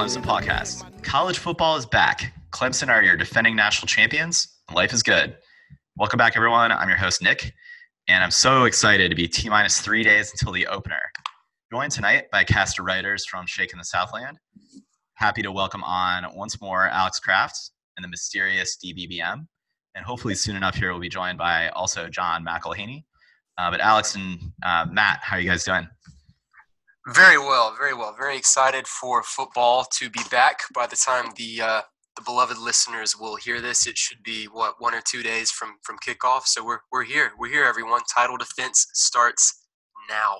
Clemson Podcast. College football is back. Clemson are your defending national champions, life is good. Welcome back, everyone. I'm your host, Nick, and I'm so excited to be T minus three days until the opener. Joined tonight by a cast of writers from Shaking the Southland. Happy to welcome on once more Alex Kraft and the mysterious DBBM. And hopefully, soon enough, here we'll be joined by also John McElhaney. Uh, but Alex and uh, Matt, how are you guys doing? Very well, very well. Very excited for football to be back. By the time the uh, the beloved listeners will hear this, it should be what one or two days from from kickoff. So we're we're here. We're here, everyone. Title defense starts now.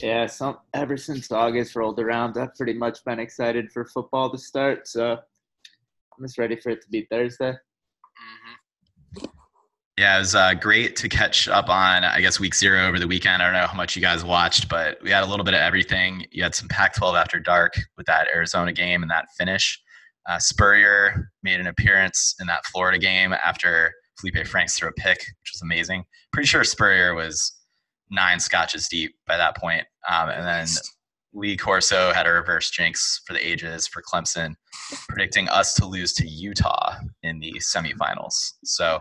Yeah, some ever since August rolled around, I've pretty much been excited for football to start. So I'm just ready for it to be Thursday. Yeah, it was uh, great to catch up on, I guess, week zero over the weekend. I don't know how much you guys watched, but we had a little bit of everything. You had some Pac 12 after dark with that Arizona game and that finish. Uh, Spurrier made an appearance in that Florida game after Felipe Franks threw a pick, which was amazing. Pretty sure Spurrier was nine scotches deep by that point. Um, and then Lee Corso had a reverse jinx for the ages for Clemson, predicting us to lose to Utah in the semifinals. So,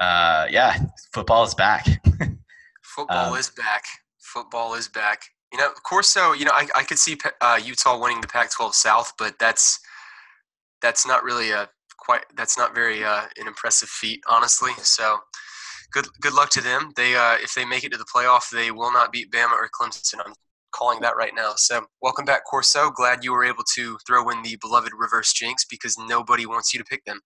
uh, yeah, football is back. Football Um, is back. Football is back. You know, of course. So you know, I, I could see uh, Utah winning the Pac-12 South, but that's that's not really a quite. That's not very uh, an impressive feat, honestly. So good good luck to them. They uh, if they make it to the playoff, they will not beat Bama or Clemson. I'm calling that right now. So welcome back, Corso. Glad you were able to throw in the beloved reverse jinx because nobody wants you to pick them.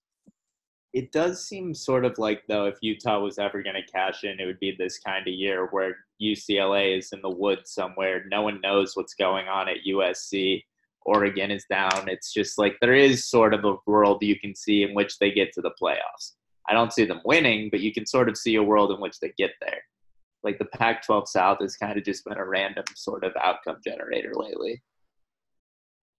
It does seem sort of like, though, if Utah was ever going to cash in, it would be this kind of year where UCLA is in the woods somewhere. No one knows what's going on at USC. Oregon is down. It's just like there is sort of a world you can see in which they get to the playoffs. I don't see them winning, but you can sort of see a world in which they get there. Like the Pac 12 South has kind of just been a random sort of outcome generator lately.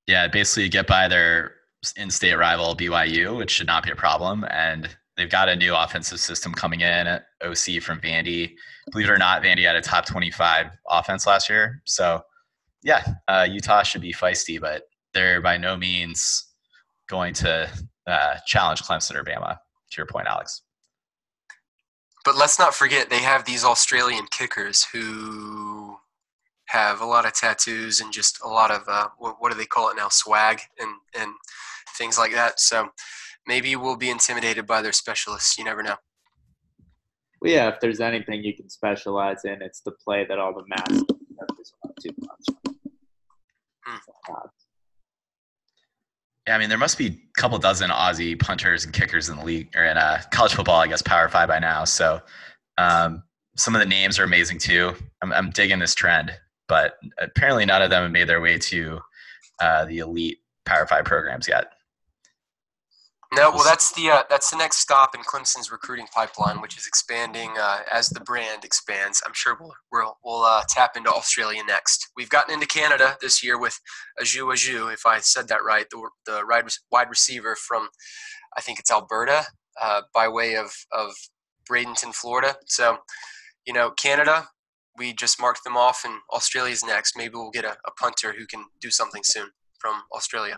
yeah, basically you get by their in-state rival BYU, which should not be a problem. And they've got a new offensive system coming in, at OC from Vandy. Believe it or not, Vandy had a top 25 offense last year. So, yeah, uh, Utah should be feisty, but they're by no means going to uh, challenge Clemson or Bama. To your point, Alex. But let's not forget they have these Australian kickers who have a lot of tattoos and just a lot of uh, what, what do they call it now swag and and things like that. So maybe we'll be intimidated by their specialists. You never know. Well, yeah, if there's anything you can specialize in, it's the play that all the masses focus too much. Hmm. Yeah, I mean, there must be a couple dozen Aussie punters and kickers in the league or in uh, college football, I guess, Power Five by now. So um, some of the names are amazing too. I'm, I'm digging this trend, but apparently none of them have made their way to uh, the elite Power Five programs yet. No, well, that's the uh, that's the next stop in Clemson's recruiting pipeline, which is expanding uh, as the brand expands. I'm sure we'll we'll, we'll uh, tap into Australia next. We've gotten into Canada this year with Ajou Ajou, if I said that right, the the wide wide receiver from I think it's Alberta, uh, by way of of Bradenton, Florida. So, you know, Canada, we just marked them off, and Australia's next. Maybe we'll get a, a punter who can do something soon from Australia.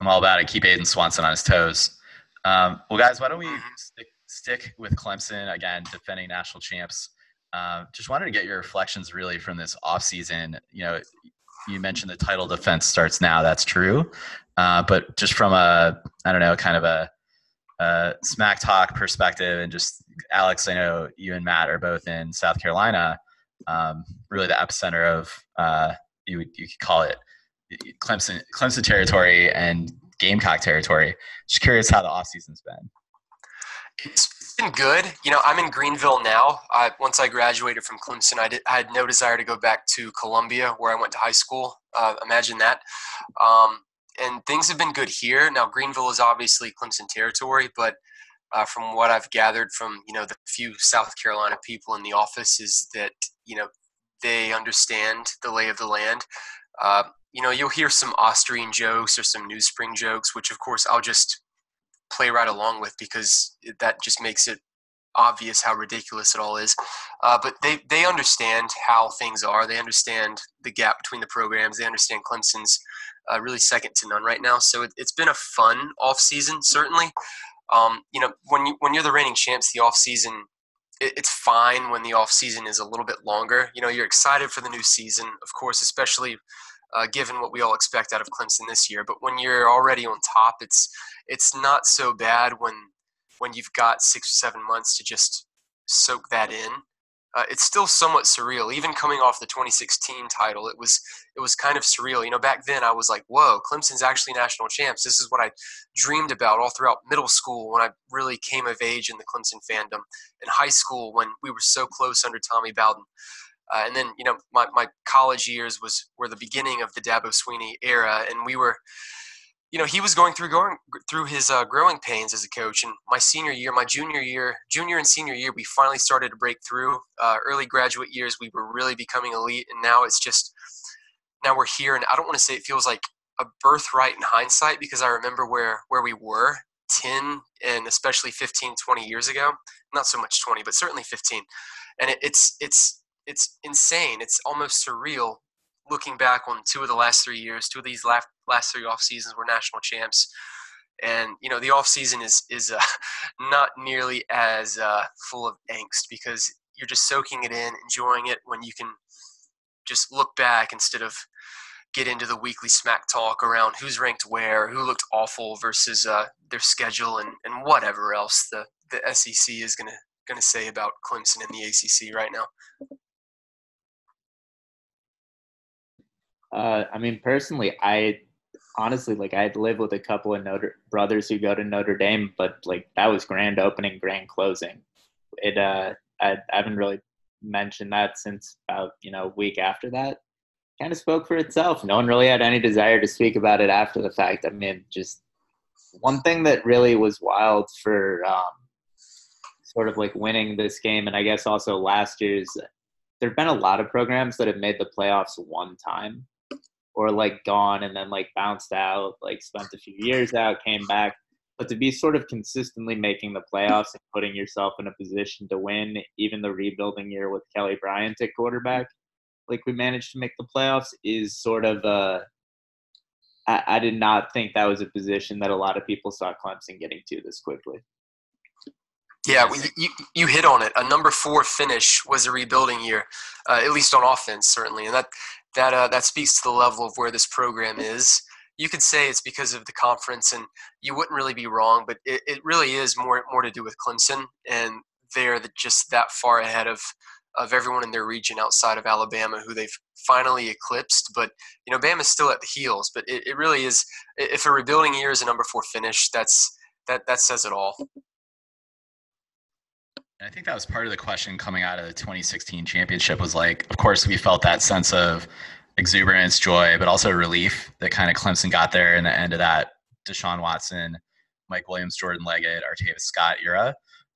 I'm all about it. Keep Aiden Swanson on his toes. Um, well, guys, why don't we stick, stick with Clemson again, defending national champs? Um, just wanted to get your reflections really from this offseason. You know, you mentioned the title defense starts now. That's true. Uh, but just from a, I don't know, kind of a uh, smack talk perspective, and just Alex, I know you and Matt are both in South Carolina, um, really the epicenter of uh, you you could call it Clemson Clemson territory and Gamecock territory. Just curious how the off season's been. It's been good. You know, I'm in Greenville now. I, once I graduated from Clemson, I, did, I had no desire to go back to Columbia, where I went to high school. Uh, imagine that. Um, and things have been good here. Now, Greenville is obviously Clemson territory, but uh, from what I've gathered from you know the few South Carolina people in the office is that you know they understand the lay of the land. Uh, you know, you'll hear some Austrian jokes or some New Spring jokes, which of course I'll just play right along with because that just makes it obvious how ridiculous it all is. Uh, but they, they understand how things are. They understand the gap between the programs. They understand Clemson's uh, really second to none right now. So it, has been a fun off season, certainly. Um, you know, when you when you're the reigning champs, the off season it, it's fine when the off season is a little bit longer. You know, you're excited for the new season, of course, especially uh, given what we all expect out of Clemson this year. But when you're already on top, it's it's not so bad when when you've got six or seven months to just soak that in. Uh, it's still somewhat surreal. Even coming off the 2016 title, it was it was kind of surreal. You know, back then I was like, "Whoa, Clemson's actually national champs." This is what I dreamed about all throughout middle school when I really came of age in the Clemson fandom. In high school, when we were so close under Tommy Bowden, uh, and then you know my, my college years was were the beginning of the Dabo Swinney era, and we were you know, he was going through going through his uh, growing pains as a coach. And my senior year, my junior year, junior and senior year, we finally started to break through. Uh, early graduate years, we were really becoming elite, and now it's just now we're here. And I don't want to say it feels like a birthright in hindsight because I remember where where we were 10 and especially 15 20 years ago not so much 20 but certainly 15 and it, it's it's it's insane it's almost surreal looking back on two of the last three years, two of these last last three off seasons were national champs, and you know the off season is is uh, not nearly as uh, full of angst because you're just soaking it in, enjoying it when you can just look back instead of get into the weekly smack talk around who's ranked where, who looked awful versus uh, their schedule, and, and whatever else the, the SEC is gonna gonna say about Clemson and the ACC right now. Uh, I mean, personally, I honestly like I'd live with a couple of Notre brothers who go to Notre Dame, but like that was grand opening, grand closing. It uh, I, I haven't really mentioned that since about you know a week after that. Kind of spoke for itself. No one really had any desire to speak about it after the fact. I mean, just one thing that really was wild for um, sort of like winning this game, and I guess also last year's. There have been a lot of programs that have made the playoffs one time or like gone and then like bounced out, like spent a few years out, came back. But to be sort of consistently making the playoffs and putting yourself in a position to win, even the rebuilding year with Kelly Bryant at quarterback, like we managed to make the playoffs, is sort of a. I, I did not think that was a position that a lot of people saw Clemson getting to this quickly. Yeah, you, you hit on it. A number four finish was a rebuilding year, uh, at least on offense, certainly, and that that uh, that speaks to the level of where this program is. You could say it's because of the conference, and you wouldn't really be wrong, but it, it really is more more to do with Clemson, and they're just that far ahead of of everyone in their region outside of Alabama, who they've finally eclipsed. But you know, Bama's still at the heels. But it, it really is. If a rebuilding year is a number four finish, that's that that says it all. I think that was part of the question coming out of the 2016 championship was like, of course, we felt that sense of exuberance, joy, but also relief that kind of Clemson got there in the end of that Deshaun Watson, Mike Williams, Jordan Leggett, Artavis Scott era.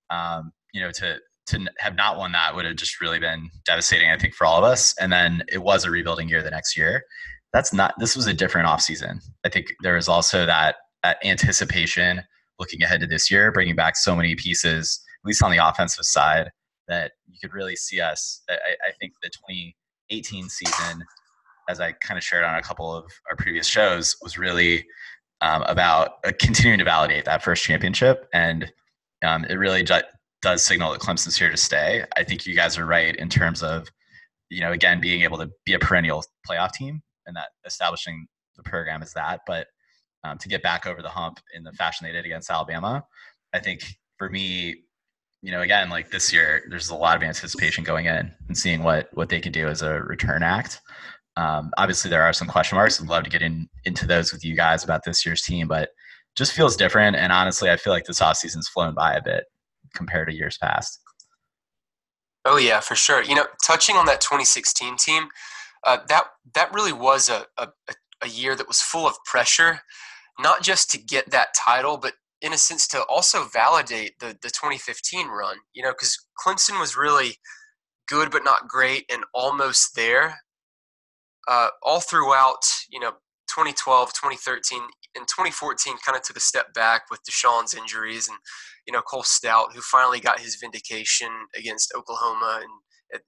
Um, you know, to to have not won that would have just really been devastating, I think, for all of us. And then it was a rebuilding year the next year. That's not. This was a different offseason. I think there was also that, that anticipation looking ahead to this year, bringing back so many pieces at least on the offensive side, that you could really see us. I, I think the 2018 season, as I kind of shared on a couple of our previous shows, was really um, about uh, continuing to validate that first championship. And um, it really ju- does signal that Clemson's here to stay. I think you guys are right in terms of, you know, again, being able to be a perennial playoff team and that establishing the program is that. But um, to get back over the hump in the fashion they did against Alabama, I think for me, you know, again, like this year, there's a lot of anticipation going in and seeing what what they can do as a return act. Um, obviously, there are some question marks. I'd love to get in into those with you guys about this year's team, but just feels different. And honestly, I feel like this offseason's flown by a bit compared to years past. Oh yeah, for sure. You know, touching on that 2016 team, uh, that that really was a, a a year that was full of pressure, not just to get that title, but in a sense to also validate the the 2015 run. You know, because Clemson was really good but not great and almost there. Uh, all throughout, you know, 2012, 2013, and 2014 kind of took a step back with Deshaun's injuries and you know Cole Stoudt, who finally got his vindication against Oklahoma and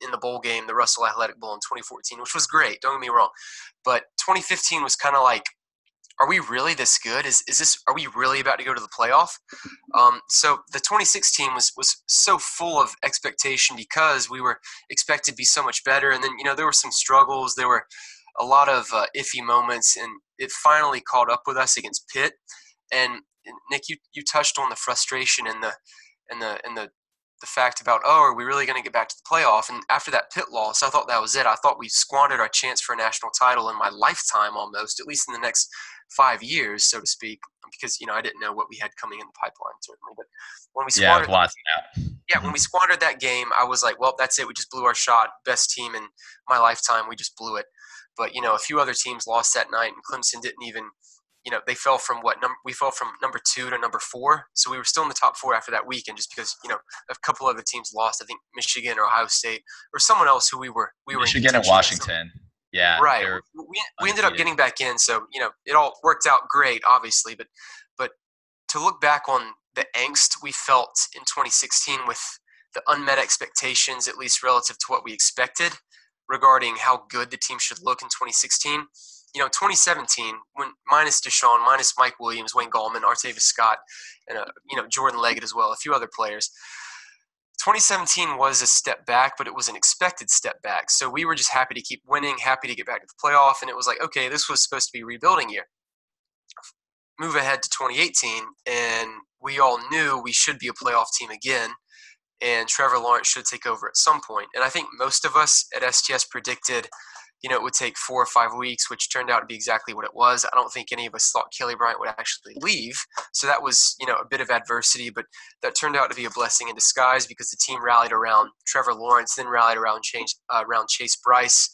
in the bowl game, the Russell Athletic Bowl in 2014, which was great. Don't get me wrong, but 2015 was kind of like, are we really this good? Is is this? Are we really about to go to the playoff? Um, so the 2016 was was so full of expectation because we were expected to be so much better, and then you know there were some struggles. There were a lot of uh, iffy moments, and it finally caught up with us against Pitt. And Nick, you, you touched on the frustration and the and the and the the fact about oh, are we really going to get back to the playoff? And after that Pitt loss, I thought that was it. I thought we squandered our chance for a national title in my lifetime, almost at least in the next five years, so to speak, because you know I didn't know what we had coming in the pipeline certainly. But when we squandered, yeah, lots yeah, when mm-hmm. we squandered that game, I was like, well, that's it. We just blew our shot. Best team in my lifetime. We just blew it. But you know, a few other teams lost that night, and Clemson didn't even. You know, they fell from what number? We fell from number two to number four, so we were still in the top four after that weekend, just because you know a couple other teams lost. I think Michigan or Ohio State or someone else who we were we were Michigan and Washington. Yeah, right. We, we ended up getting back in, so you know it all worked out great, obviously. But but to look back on the angst we felt in 2016 with the unmet expectations, at least relative to what we expected, regarding how good the team should look in 2016. You know, 2017, when minus Deshaun, minus Mike Williams, Wayne Gallman, Artavis Scott, and uh, you know Jordan Leggett as well, a few other players. 2017 was a step back, but it was an expected step back. So we were just happy to keep winning, happy to get back to the playoff, and it was like, okay, this was supposed to be rebuilding year. Move ahead to 2018, and we all knew we should be a playoff team again and Trevor Lawrence should take over at some point. And I think most of us at STS predicted, you know, it would take four or five weeks, which turned out to be exactly what it was. I don't think any of us thought Kelly Bryant would actually leave. So that was, you know, a bit of adversity, but that turned out to be a blessing in disguise because the team rallied around Trevor Lawrence, then rallied around, Chase, uh, around Chase Brice.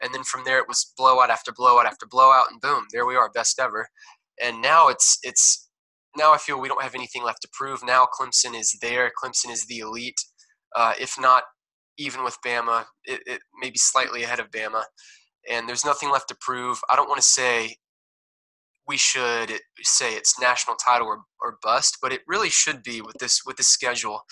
And then from there, it was blowout after blowout after blowout, and boom, there we are, best ever. And now it's it's now I feel we don't have anything left to prove. Now Clemson is there. Clemson is the elite, uh, if not even with Bama, it, it maybe slightly ahead of Bama. And there's nothing left to prove. I don't want to say we should say it's national title or, or bust, but it really should be with this with this schedule,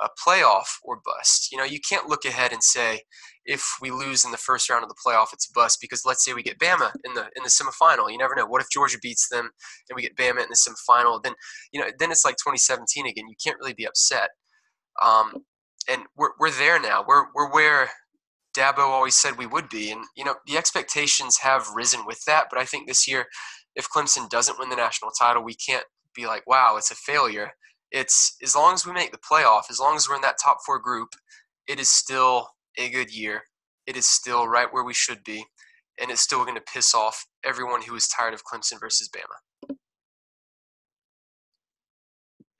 a playoff or bust. You know, you can't look ahead and say if we lose in the first round of the playoff, it's bust because let's say we get Bama in the in the semifinal. You never know. What if Georgia beats them and we get Bama in the semifinal? Then you know, then it's like 2017 again. You can't really be upset. Um, and we're we're there now. We're we're where Dabo always said we would be, and you know the expectations have risen with that. But I think this year, if Clemson doesn't win the national title, we can't be like, wow, it's a failure. It's as long as we make the playoff, as long as we're in that top four group, it is still a good year. It is still right where we should be, and it's still going to piss off everyone who is tired of Clemson versus Bama.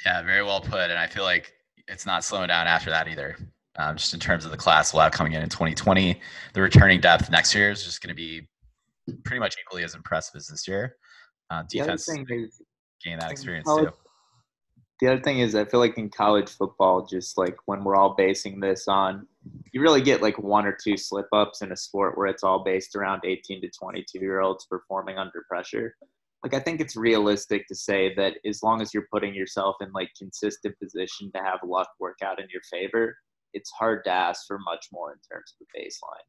Yeah, very well put. And I feel like it's not slowing down after that either. Um, just in terms of the class we'll have coming in in 2020, the returning depth next year is just going to be pretty much equally as impressive as this year. Uh, defense gain that experience college, too the other thing is I feel like in college football, just like when we're all basing this on, you really get like one or two slip ups in a sport where it's all based around 18 to 22 year olds performing under pressure. Like I think it's realistic to say that as long as you're putting yourself in like consistent position to have luck work out in your favor, it's hard to ask for much more in terms of the baseline.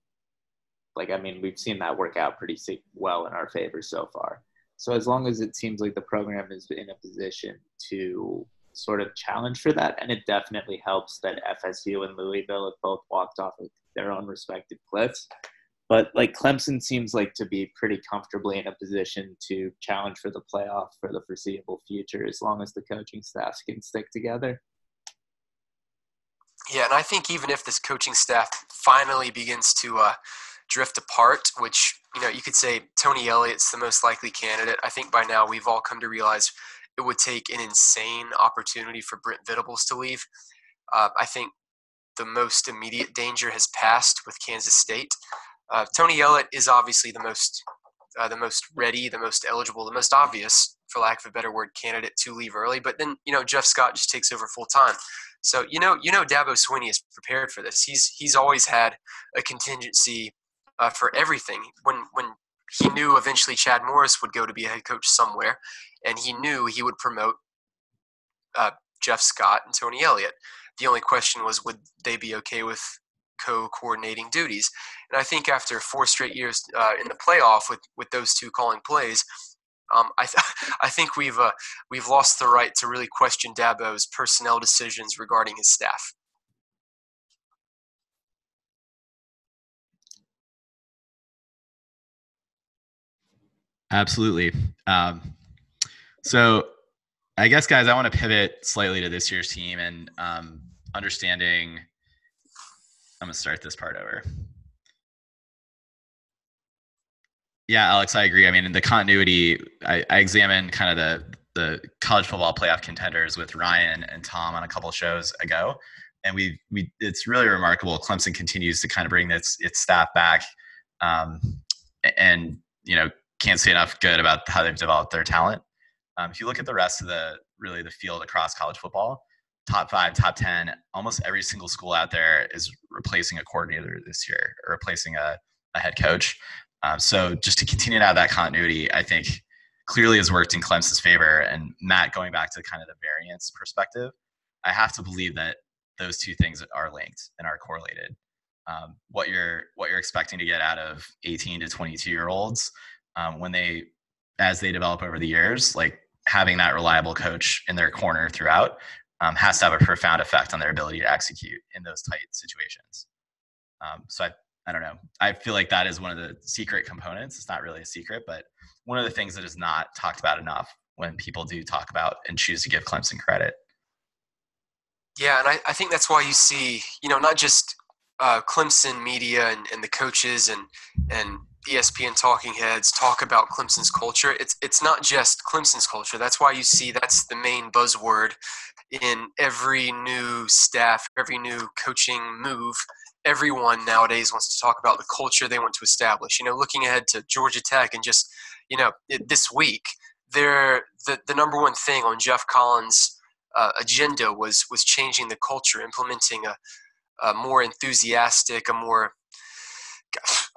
Like I mean, we've seen that work out pretty well in our favor so far. So as long as it seems like the program is in a position to sort of challenge for that. And it definitely helps that FSU and Louisville have both walked off of their own respective cliffs. But like Clemson seems like to be pretty comfortably in a position to challenge for the playoff for the foreseeable future as long as the coaching staffs can stick together. Yeah, and I think even if this coaching staff finally begins to uh, drift apart, which you know you could say Tony Elliott's the most likely candidate. I think by now we've all come to realize it would take an insane opportunity for Brent Venables to leave. Uh, I think the most immediate danger has passed with Kansas State. Uh, Tony Elliott is obviously the most uh, the most ready, the most eligible, the most obvious, for lack of a better word, candidate to leave early. But then you know Jeff Scott just takes over full time. So you know you know Dabo Swinney is prepared for this. He's he's always had a contingency uh, for everything. When when he knew eventually Chad Morris would go to be a head coach somewhere, and he knew he would promote uh, Jeff Scott and Tony Elliott. The only question was, would they be okay with co-coordinating duties? And I think after four straight years uh, in the playoff with with those two calling plays, um, I, th- I think we've uh, we've lost the right to really question Dabo's personnel decisions regarding his staff. Absolutely. Um, so, I guess, guys, I want to pivot slightly to this year's team and um, understanding. I'm going to start this part over. Yeah, Alex, I agree. I mean, in the continuity, I, I examined kind of the the college football playoff contenders with Ryan and Tom on a couple shows ago, and we we it's really remarkable. Clemson continues to kind of bring its its staff back, um, and you know can't say enough good about how they've developed their talent. Um, if you look at the rest of the really the field across college football, top five, top ten, almost every single school out there is replacing a coordinator this year or replacing a, a head coach. Um, so just to continue to have that continuity, I think clearly has worked in Clemson's favor. And Matt, going back to kind of the variance perspective, I have to believe that those two things are linked and are correlated. Um, what you're what you're expecting to get out of 18 to 22 year olds um, when they as they develop over the years, like having that reliable coach in their corner throughout um, has to have a profound effect on their ability to execute in those tight situations. Um, so I, I don't know. I feel like that is one of the secret components. It's not really a secret, but one of the things that is not talked about enough when people do talk about and choose to give Clemson credit. Yeah, and I, I think that's why you see, you know, not just uh, Clemson media and, and the coaches and and ESPN talking heads talk about Clemson's culture. It's it's not just Clemson's culture. That's why you see that's the main buzzword in every new staff, every new coaching move. Everyone nowadays wants to talk about the culture they want to establish. You know, looking ahead to Georgia Tech and just you know it, this week, they're the the number one thing on Geoff Collins' uh, agenda was was changing the culture, implementing a, a more enthusiastic, a more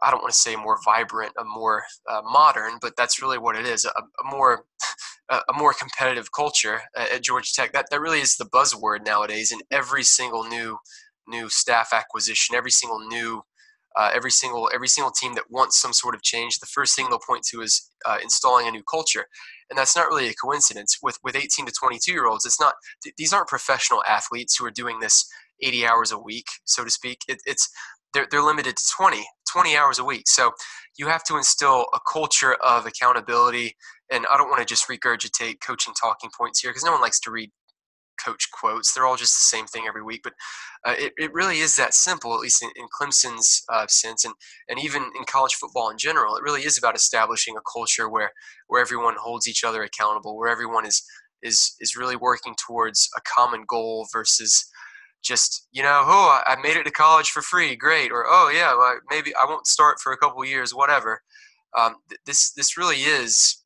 I don't want to say more vibrant, a more uh, modern, but that's really what it is—a a more a more competitive culture at Georgia Tech. That that really is the buzzword nowadays in every single new new staff acquisition, every single new uh, every single every single team that wants some sort of change. The first thing they'll point to is uh, installing a new culture, and that's not really a coincidence. With with 18 to 22 year olds, it's not th- these aren't professional athletes who are doing this 80 hours a week, so to speak. It, it's they're, they're limited to 20, 20 hours a week. So you have to instill a culture of accountability. And I don't want to just regurgitate coaching talking points here because no one likes to read coach quotes. They're all just the same thing every week. But uh, it, it really is that simple, at least in, in Clemson's uh, sense, and, and even in college football in general. It really is about establishing a culture where, where everyone holds each other accountable, where everyone is, is, is really working towards a common goal versus just you know oh i made it to college for free great or oh yeah well, maybe i won't start for a couple years whatever. Um, this this really is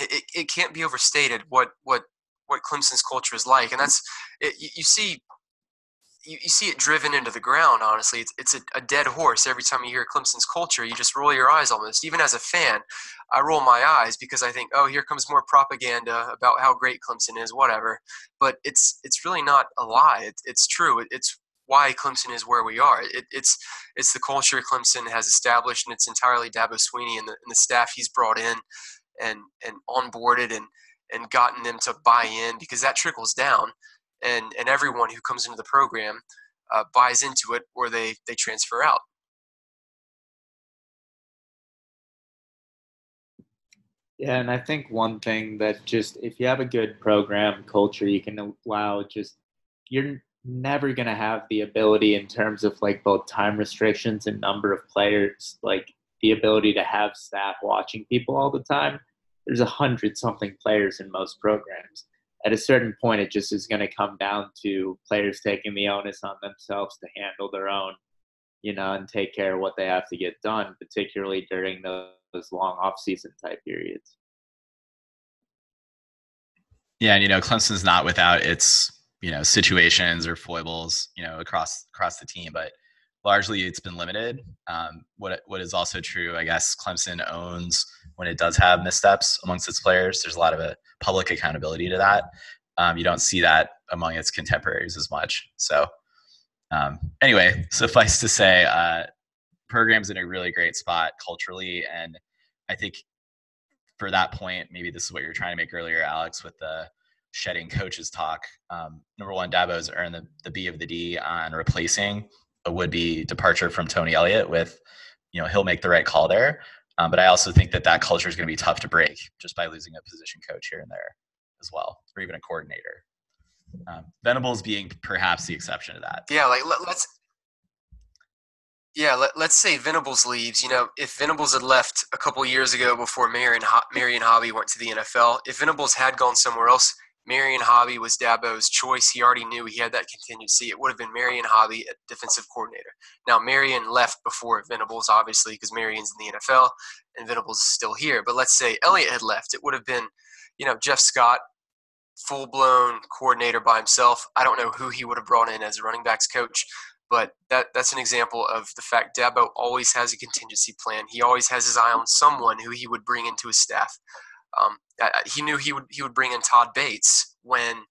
it, it can't be overstated what what what clemson's culture is like and that's it, you see you, you see it driven into the ground. Honestly, it's it's a, a, dead horse every time you hear Clemson's culture. You just roll your eyes almost. Even as a fan, I roll my eyes because I think, oh, here comes more propaganda about how great Clemson is, whatever. But it's it's really not a lie. It, it's true. It, it's why Clemson is where we are. It, it's it's the culture Clemson has established, and it's entirely Dabo Swinney and the, and the staff he's brought in and and onboarded and and gotten them to buy in because that trickles down and, and everyone who comes into the program uh, buys into it or they, they transfer out. Yeah, and I think one thing that just if you have a good program culture, you can allow just you're never going to have the ability in terms of like both time restrictions and number of players, like the ability to have staff watching people all the time. There's a hundred something players in most programs. At a certain point, it just is going to come down to players taking the onus on themselves to handle their own, you know, and take care of what they have to get done, particularly during those, long off-season type periods. Yeah, and you know, Clemson's not without its you know situations or foibles you know across across the team, but largely it's been limited. Um, what what is also true, I guess, Clemson owns when it does have missteps amongst its players. There's a lot of a public accountability to that. Um, you don't see that among its contemporaries as much. So um, anyway, suffice to say, uh, program's in a really great spot culturally, and I think for that point, maybe this is what you're trying to make earlier, Alex, with the shedding coaches talk. Um, number one, Dabo's earned the, the B of the D on replacing a would-be departure from Tony Elliott with, you know, he'll make the right call there. Um, but I also think that that culture is going to be tough to break just by losing a position coach here and there as well, or even a coordinator. Um, Venables being perhaps the exception to that. Yeah, like let, us yeah, let, us say Venables leaves. You know, if Venables had left a couple years ago before Marion, Marion Hobby went to the NFL, if Venables had gone somewhere else, Marion Hobby was Dabo's choice. He already knew he had that contingency. It would have been Marion Hobby, a defensive coordinator. Now, Marion left before Venables, obviously, because Marion's in the NFL and Venables is still here. But let's say Elliott had left. It would have been, you know, Jeff Scott, full blown coordinator by himself. I don't know who he would have brought in as a running backs coach. But that, that's an example of the fact Dabo always has a contingency plan. He always has his eye on someone who he would bring into his staff. Um, he knew he would he would bring in Todd Bates when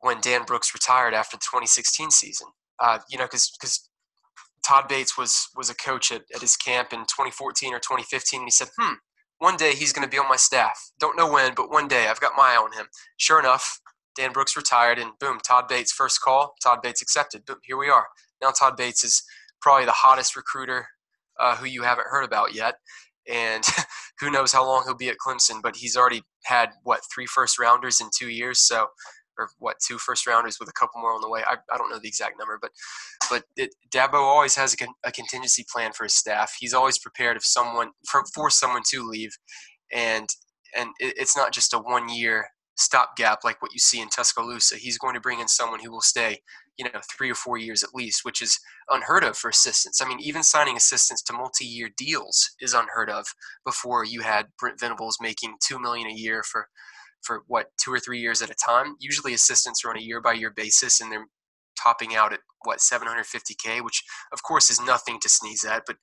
when Dan Brooks retired after the 2016 season. Uh, you know, because because Todd Bates was was a coach at, at his camp in 2014 or 2015, and he said, "Hmm, one day he's going to be on my staff. Don't know when, but one day I've got my eye on him." Sure enough, Dan Brooks retired, and boom, Todd Bates first call. Todd Bates accepted. Boom, here we are. Now Todd Bates is probably the hottest recruiter uh, who you haven't heard about yet, and who knows how long he'll be at Clemson. But he's already had what three first rounders in two years, so or what two first rounders with a couple more on the way. I, I don't know the exact number, but but it, Dabo always has a, a, contingency plan for his staff. He's always prepared if someone for, for someone to leave, and and it, it's not just a one year stopgap like what you see in Tuscaloosa. He's going to bring in someone who will stay, you know, three or four years at least, which is unheard of for assistants. I mean, even signing assistants to multi-year deals is unheard of. Before you had Brent Venables making two million a year for for what two or three years at a time. Usually, assistants are on a year-by-year basis, and they're topping out at what 750k, which of course is nothing to sneeze at. But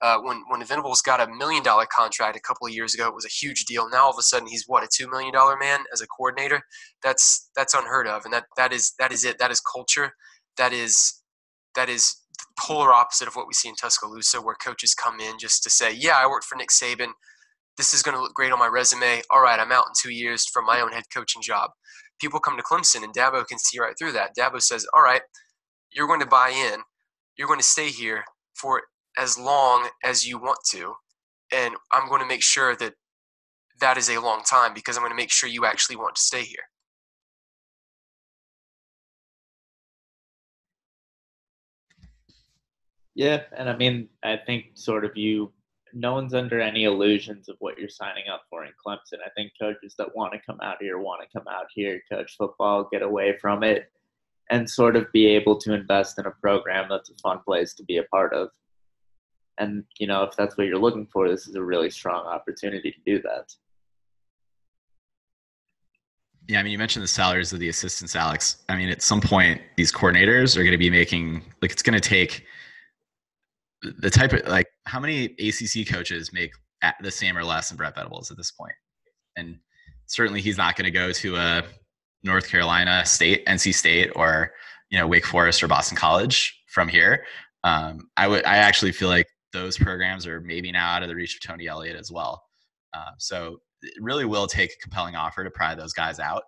uh, when when Venables got a million dollar contract a couple of years ago, it was a huge deal. Now all of a sudden he's what a two million dollar man as a coordinator. That's that's unheard of, and that that is that is it. That is culture. That is that is the polar opposite of what we see in Tuscaloosa, where coaches come in just to say, "Yeah, I worked for Nick Saban. This is going to look great on my resume. All right, I'm out in two years from my own head coaching job." People come to Clemson, and Dabo can see right through that. Dabo says, "All right, you're going to buy in. You're going to stay here for as long as you want to. And I'm going to make sure that that is a long time because I'm going to make sure you actually want to stay here. Yeah, and I mean, I think sort of you, no one's under any illusions of what you're signing up for in Clemson. I think coaches that want to come out here want to come out here, coach football, get away from it, and sort of be able to invest in a program that's a fun place to be a part of. And you know, if that's what you're looking for, this is a really strong opportunity to do that. Yeah, I mean, you mentioned the salaries of the assistants, Alex. I mean, at some point, these coordinators are going to be making like it's going to take the type of like how many ACC coaches make the same or less than Brent Venables at this point, and certainly he's not going to go to a North Carolina State, NC State, or you know Wake Forest or Boston College from here. Um, I would I actually feel like those programs are maybe now out of the reach of Tony Elliott as well. Uh, so it really will take a compelling offer to pry those guys out.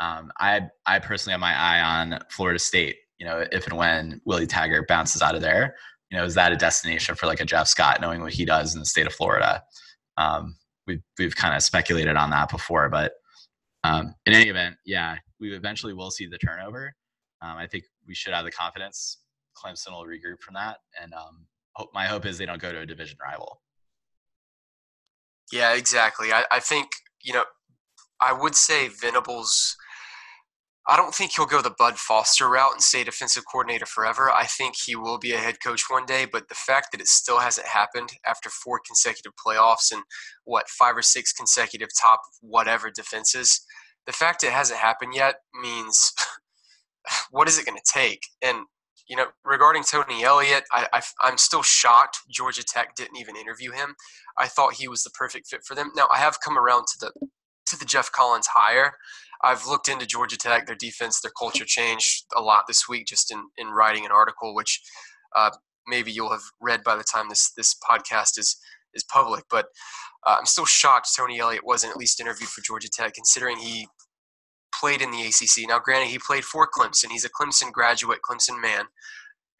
Um, I I personally have my eye on Florida State. You know, if and when Willie Taggart bounces out of there, you know, is that a destination for like a Jeff Scott, knowing what he does in the state of Florida? Um, we've we've kind of speculated on that before, but um, in any event, yeah, we eventually will see the turnover. Um, I think we should have the confidence Clemson will regroup from that, and um, hope, my hope is they don't go to a division rival. Yeah, exactly. I, I think you know, I would say Venables. I don't think he'll go the Bud Foster route and stay defensive coordinator forever. I think he will be a head coach one day, but the fact that it still hasn't happened after four consecutive playoffs and what five or six consecutive top whatever defenses, the fact it hasn't happened yet means what is it going to take? And you know, regarding Tony Elliott, I, I, am still shocked Georgia Tech didn't even interview him. I thought he was the perfect fit for them. Now I have come around to the to the Geoff Collins hire. I've looked into Georgia Tech, their defense, their culture changed a lot this week just in, in writing an article, which uh, maybe you'll have read by the time this this podcast is is public. But uh, I'm still shocked Tony Elliott wasn't at least interviewed for Georgia Tech, considering he played in the ACC. Now, granted, he played for Clemson. He's a Clemson graduate, Clemson man,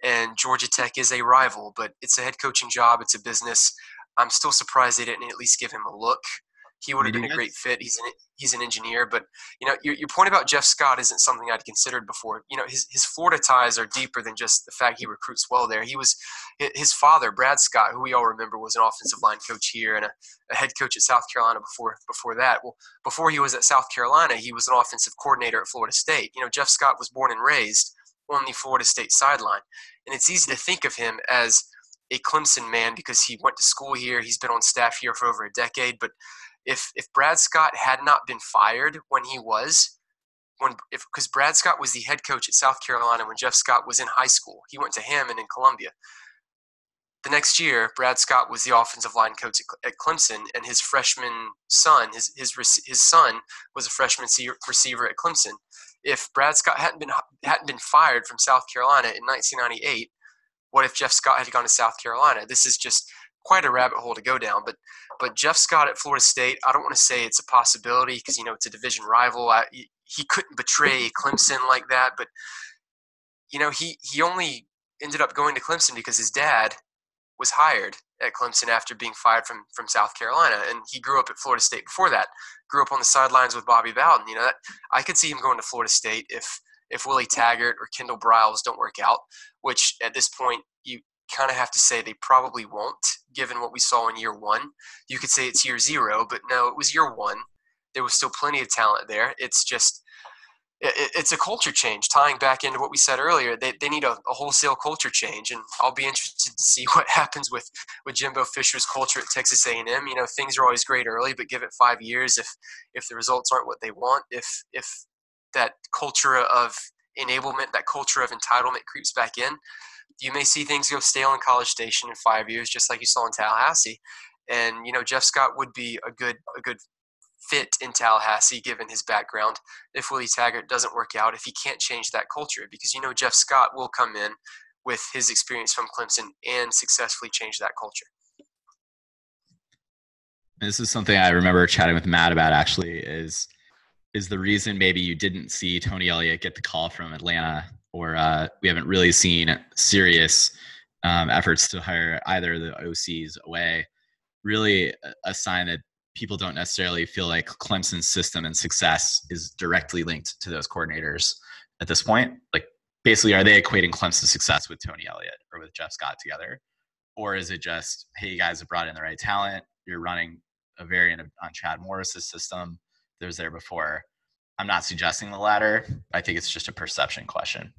and Georgia Tech is a rival. But it's a head coaching job. It's a business. I'm still surprised they didn't at least give him a look. He would have been a great fit. He's an he's an engineer, but you know your, your point about Jeff Scott isn't something I'd considered before. You know his his Florida ties are deeper than just the fact he recruits well there. He was his father, Brad Scott, who we all remember was an offensive line coach here and a, a head coach at South Carolina before before that. Well, before he was at South Carolina, he was an offensive coordinator at Florida State. You know Jeff Scott was born and raised on the Florida State sideline, and it's easy to think of him as a Clemson man because he went to school here. He's been on staff here for over a decade, but if if Brad Scott had not been fired when he was when if because Brad Scott was the head coach at South Carolina when Jeff Scott was in high school. He went to Hammond in Columbia. The next year, Brad Scott was the offensive line coach at Clemson, and his freshman son, his his his son, was a freshman receiver at Clemson. If Brad Scott hadn't been hadn't been fired from South Carolina in 1998, what if Jeff Scott had gone to South Carolina? This is just quite a rabbit hole to go down. But but Jeff Scott at Florida State, I don't want to say it's a possibility because you know it's a division rival. I, he couldn't betray Clemson like that, but you know he he only ended up going to Clemson because his dad was hired at Clemson after being fired from from South Carolina, and he grew up at Florida State before that. Grew up on the sidelines with Bobby Bowden. You know that I could see him going to Florida State if if Willie Taggart or Kendall Briles don't work out, which at this point kind of have to say they probably won't, given what we saw in year one. You could say it's year zero, but no, it was year one. There was still plenty of talent there. It's just, it, it's a culture change. Tying back into what we said earlier, they, they need a, a, wholesale culture change, and I'll be interested to see what happens with with Jimbo Fisher's culture at Texas A&M. You know, things are always great early, but give it five years. If if the results aren't what they want, if if that culture of enablement, that culture of entitlement creeps back in, you may see things go stale in College Station in five years, just like you saw in Tallahassee. And you know, Jeff Scott would be a good a good fit in Tallahassee given his background. If Willie Taggart doesn't work out, if he can't change that culture, because you know Jeff Scott will come in with his experience from Clemson and successfully change that culture. This is something I remember chatting with Matt about actually is is the reason maybe you didn't see Tony Elliott get the call from Atlanta or uh, we haven't really seen serious um, efforts to hire either of the OCs away. Really, a sign that people don't necessarily feel like Clemson's system and success is directly linked to those coordinators at this point. Like, basically, are they equating Clemson's success with Tony Elliott or with Jeff Scott together? Or is it just, hey, you guys have brought in the right talent, you're running a variant on Chad Morris's system that was there before? I'm not suggesting the latter. I think it's just a perception question.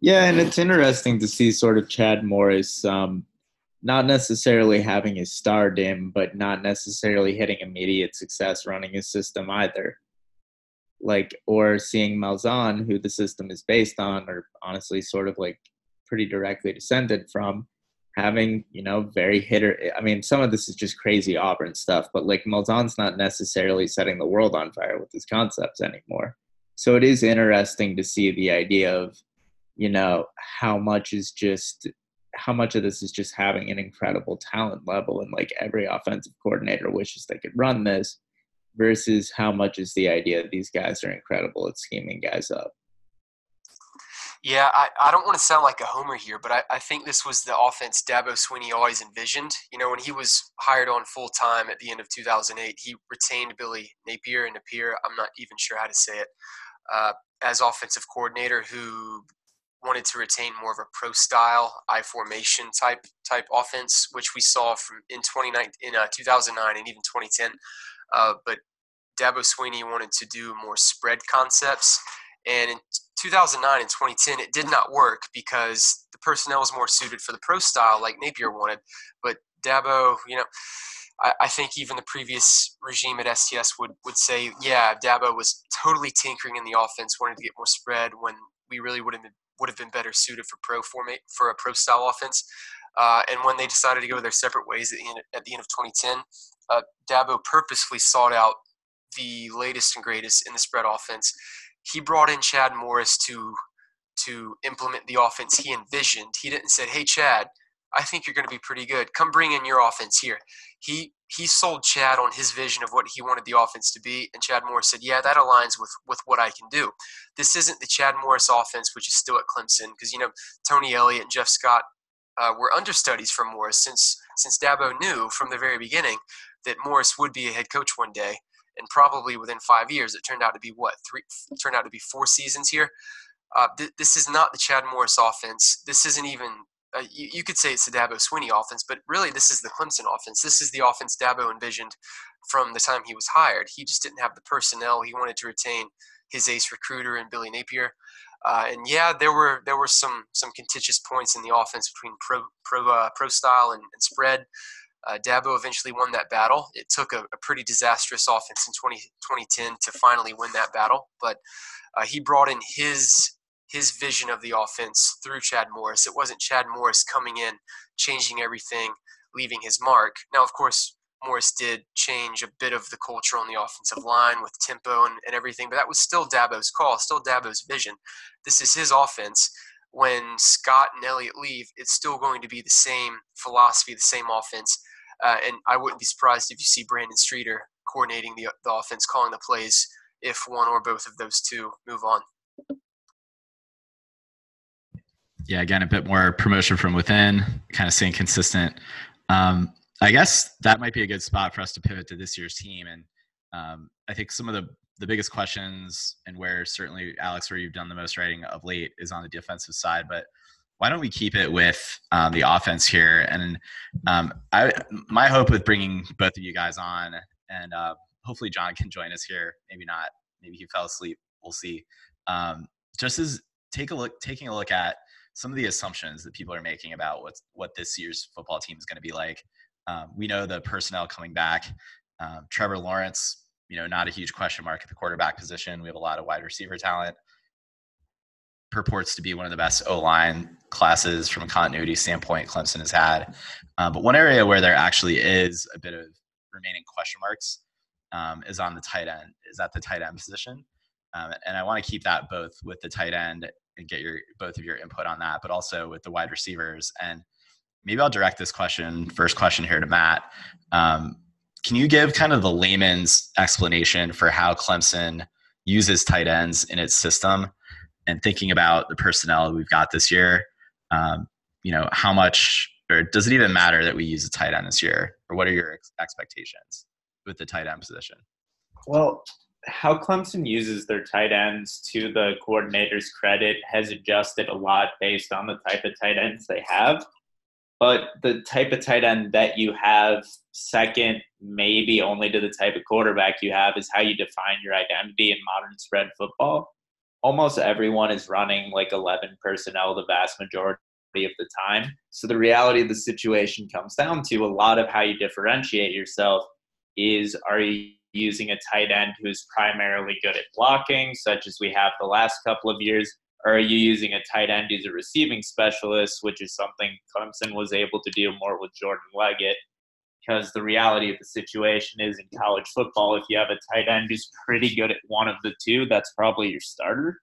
Yeah, and it's interesting to see sort of Chad Morris um, not necessarily having his star dim, but not necessarily hitting immediate success running his system either. Like, or seeing Malzahn, who the system is based on, or honestly sort of like pretty directly descended from, having, you know, very hitter. I mean, some of this is just crazy Auburn stuff, but like Malzahn's not necessarily setting the world on fire with his concepts anymore. So it is interesting to see the idea of, you know, how much is just how much of this is just having an incredible talent level and like every offensive coordinator wishes they could run this versus how much is the idea these guys are incredible at scheming guys up Yeah, I, I don't want to sound like a homer here, but I, I think this was the offense Dabo Swinney always envisioned. You know, when he was hired on full time at the end of 2008, he retained Billy Napier and Napier, I'm not even sure how to say it, uh, as offensive coordinator who wanted to retain more of a pro style I formation type type offense, which we saw from in 29 in uh, 2009 and even 2010. Uh, but Dabo Swinney wanted to do more spread concepts, and 2009 and 2010, it did not work because the personnel was more suited for the pro style, like Napier wanted. But Dabo, you know. I, I think even the previous regime at STS would, would say, yeah, Dabo was totally tinkering in the offense, wanted to get more spread when we really would have been would have been better suited for pro formate for a pro style offense. Uh, and when they decided to go their separate ways at the end, at the end of 2010, uh, Dabo purposefully sought out the latest and greatest in the spread offense. He brought in Chad Morris to to implement the offense he envisioned. He didn't say, "Hey, Chad, I think you're going to be pretty good. Come bring in your offense here." He he sold Chad on his vision of what he wanted the offense to be, and Chad Morris said, "Yeah, that aligns with with what I can do." This isn't the Chad Morris offense, which is still at Clemson, because you know Tony Elliott and Jeff Scott uh, were understudies for Morris since since Dabo knew from the very beginning that Morris would be a head coach one day, and probably within five years. It turned out to be what three turned out to be four seasons here. Uh, th- this is not the Chad Morris offense. This isn't even uh, you, you, could say it's the Dabo Swinney offense, but really this is the Clemson offense. This is the offense Dabo envisioned from the time he was hired. He just didn't have the personnel. He wanted to retain his ace recruiter and Billy Napier. Uh, and yeah, there were there were some some contentious points in the offense between pro pro uh, pro style and, and spread. Uh, Dabo eventually won that battle. It took a, a pretty disastrous offense in 20, 2010 to finally win that battle, but uh, he brought in his his vision of the offense through Chad Morris. It wasn't Chad Morris coming in, changing everything, leaving his mark. Now, of course, Morris did change a bit of the culture on the offensive line with tempo and, and everything, but that was still Dabo's call, still Dabo's vision. This is his offense. When Scott and Elliott leave, it's still going to be the same philosophy, the same offense. Uh, and I wouldn't be surprised if you see Brandon Streeter coordinating the, the offense, calling the plays if one or both of those two move on yeah, again, a bit more promotion from within, kind of staying consistent. Um, I guess that might be a good spot for us to pivot to this year's team. And um, I think some of the the biggest questions and where certainly Alex, where you've done the most writing of late, is on the defensive side. But why don't we keep it with um, the offense here? And um, I, my hope with bringing both of you guys on, and uh, hopefully John can join us here. Maybe not. Maybe he fell asleep. We'll see. Um, just as take a look, taking a look at some of the assumptions that people are making about what's what this year's football team is going to be like. Um, we know the personnel coming back. Um, Trevor Lawrence, you know, not a huge question mark at the quarterback position. We have a lot of wide receiver talent. Purports to be one of the best O line classes from a continuity standpoint Clemson has had. Uh, but one area where there actually is a bit of remaining question marks um, is on the tight end. Is at the tight end position. Um, and I want to keep that both with the tight end and get your both of your input on that, but also with the wide receivers. And maybe I'll direct this question, first question here to Matt. Um, can you give kind of the layman's explanation for how Clemson uses tight ends in its system and thinking about the personnel we've got this year? Um, you know, how much or does it even matter that we use a tight end this year? Or what are your ex- expectations with the tight end position? Well, how Clemson uses their tight ends to the coordinator's credit has adjusted a lot based on the type of tight ends they have. But the type of tight end that you have, second, maybe only to the type of quarterback you have, is how you define your identity in modern spread football. Almost everyone is running like 11 personnel the vast majority of the time. So the reality of the situation comes down to a lot of how you differentiate yourself is are you using a tight end who's primarily good at blocking, such as we have the last couple of years? Or are you using a tight end who's a receiving specialist, which is something Clemson was able to do more with Jordan Leggett? Because the reality of the situation is in college football, if you have a tight end who's pretty good at one of the two, that's probably your starter.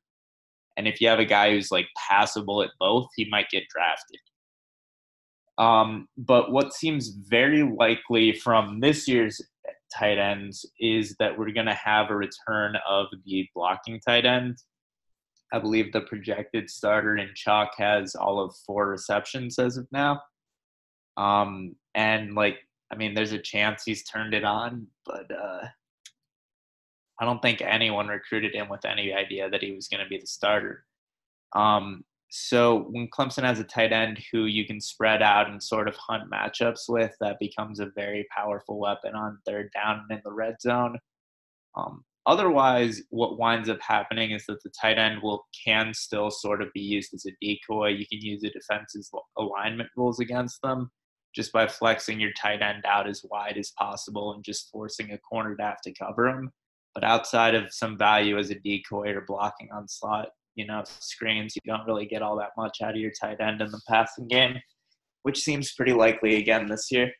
And if you have a guy who's like passable at both, he might get drafted. Um, but what seems very likely from this year's tight ends is that we're going to have a return of the blocking tight end. I believe the projected starter in Chalk has all of four receptions as of now. Um, and like, I mean, there's a chance he's turned it on, but uh, I don't think anyone recruited him with any idea that he was going to be the starter. Um, so when Clemson has a tight end who you can spread out and sort of hunt matchups with, that becomes a very powerful weapon on third down and in the red zone. Um, otherwise, what winds up happening is that the tight end will can still sort of be used as a decoy. You can use the defense's alignment rules against them just by flexing your tight end out as wide as possible and just forcing a corner to have to cover him. But outside of some value as a decoy or blocking on slot, you know, screens, you don't really get all that much out of your tight end in the passing game, which seems pretty likely again this year.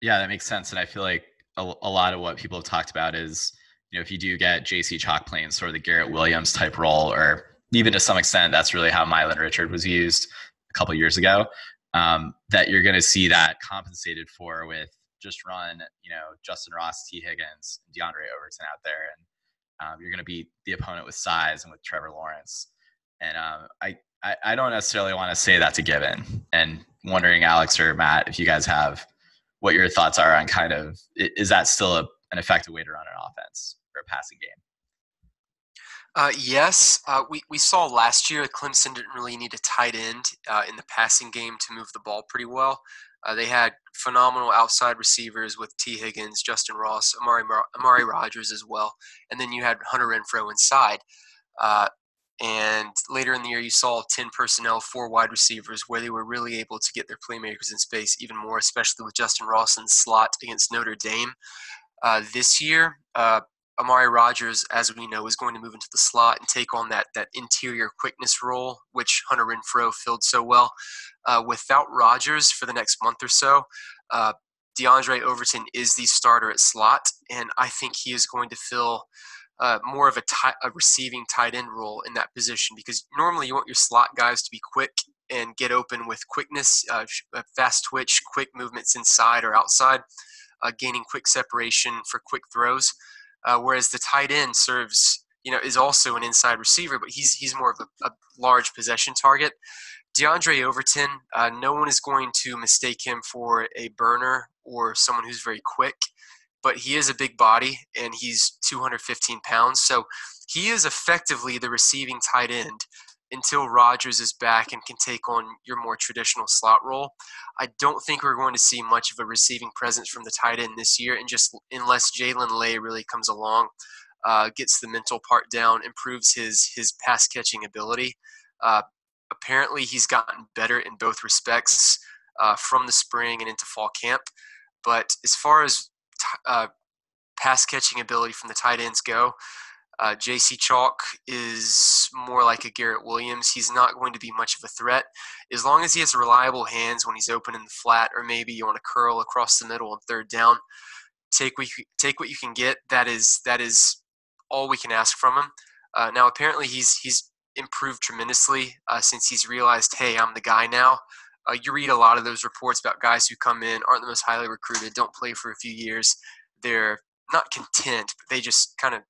Yeah, that makes sense. And I feel like a, a lot of what people have talked about is, you know, if you do get JC Chalk playing sort of the Garrett Williams type role, or even to some extent, that's really how Milan Richard was used a couple years ago, um, that you're going to see that compensated for with just run, you know, Justin Ross, T. Higgins, Diondre Overton out there, and um, you're going to beat the opponent with size and with Trevor Lawrence. And um, I, I, I don't necessarily want to say that's a given. And wondering, Alex or Matt, if you guys have what your thoughts are on kind of is that still a, an effective way to run an offense or a passing game? Uh, yes, uh, we, we saw last year Clemson didn't really need a tight end uh, in the passing game to move the ball pretty well. Uh, they had phenomenal outside receivers with T. Higgins, Justin Ross, Amari, Amari Rodgers as well. And then you had Hunter Renfrow inside. And later in the year, you saw 10 personnel, four wide receivers, where they were really able to get their playmakers in space even more, especially with Justin in slot against Notre Dame. Uh, this year, uh, Amari Rodgers, as we know, is going to move into the slot and take on that that interior quickness role, which Hunter Renfrow filled so well. Uh, without Rodgers for the next month or so, uh, Diondre Overton is the starter at slot, and I think he is going to fill uh, more of a, tight, a receiving tight end role in that position because normally you want your slot guys to be quick and get open with quickness, uh, uh, fast twitch, quick movements inside or outside, uh, gaining quick separation for quick throws. Uh, whereas the tight end serves, you know, is also an inside receiver, but he's he's more of a, a large possession target. Diondre Overton, uh, no one is going to mistake him for a burner or someone who's very quick, but he is a big body and he's 215 pounds. So he is effectively the receiving tight end until Rodgers is back and can take on your more traditional slot role. I don't think we're going to see much of a receiving presence from the tight end this year, and just unless Jalen Lay really comes along, uh, gets the mental part down, improves his his pass catching ability. Uh, apparently, he's gotten better in both respects uh, from the spring and into fall camp. But as far as uh, pass catching ability from the tight ends go, uh, JC Chalk is more like a Garrett Williams. He's not going to be much of a threat. As long as he has reliable hands when he's open in the flat, or maybe you want to curl across the middle on third down, take what you, take what you can get. That is that is all we can ask from him. Uh, now, apparently, he's he's improved tremendously uh, since he's realized, hey, I'm the guy now. Uh, you read a lot of those reports about guys who come in, aren't the most highly recruited, don't play for a few years. They're not content, but they just kind of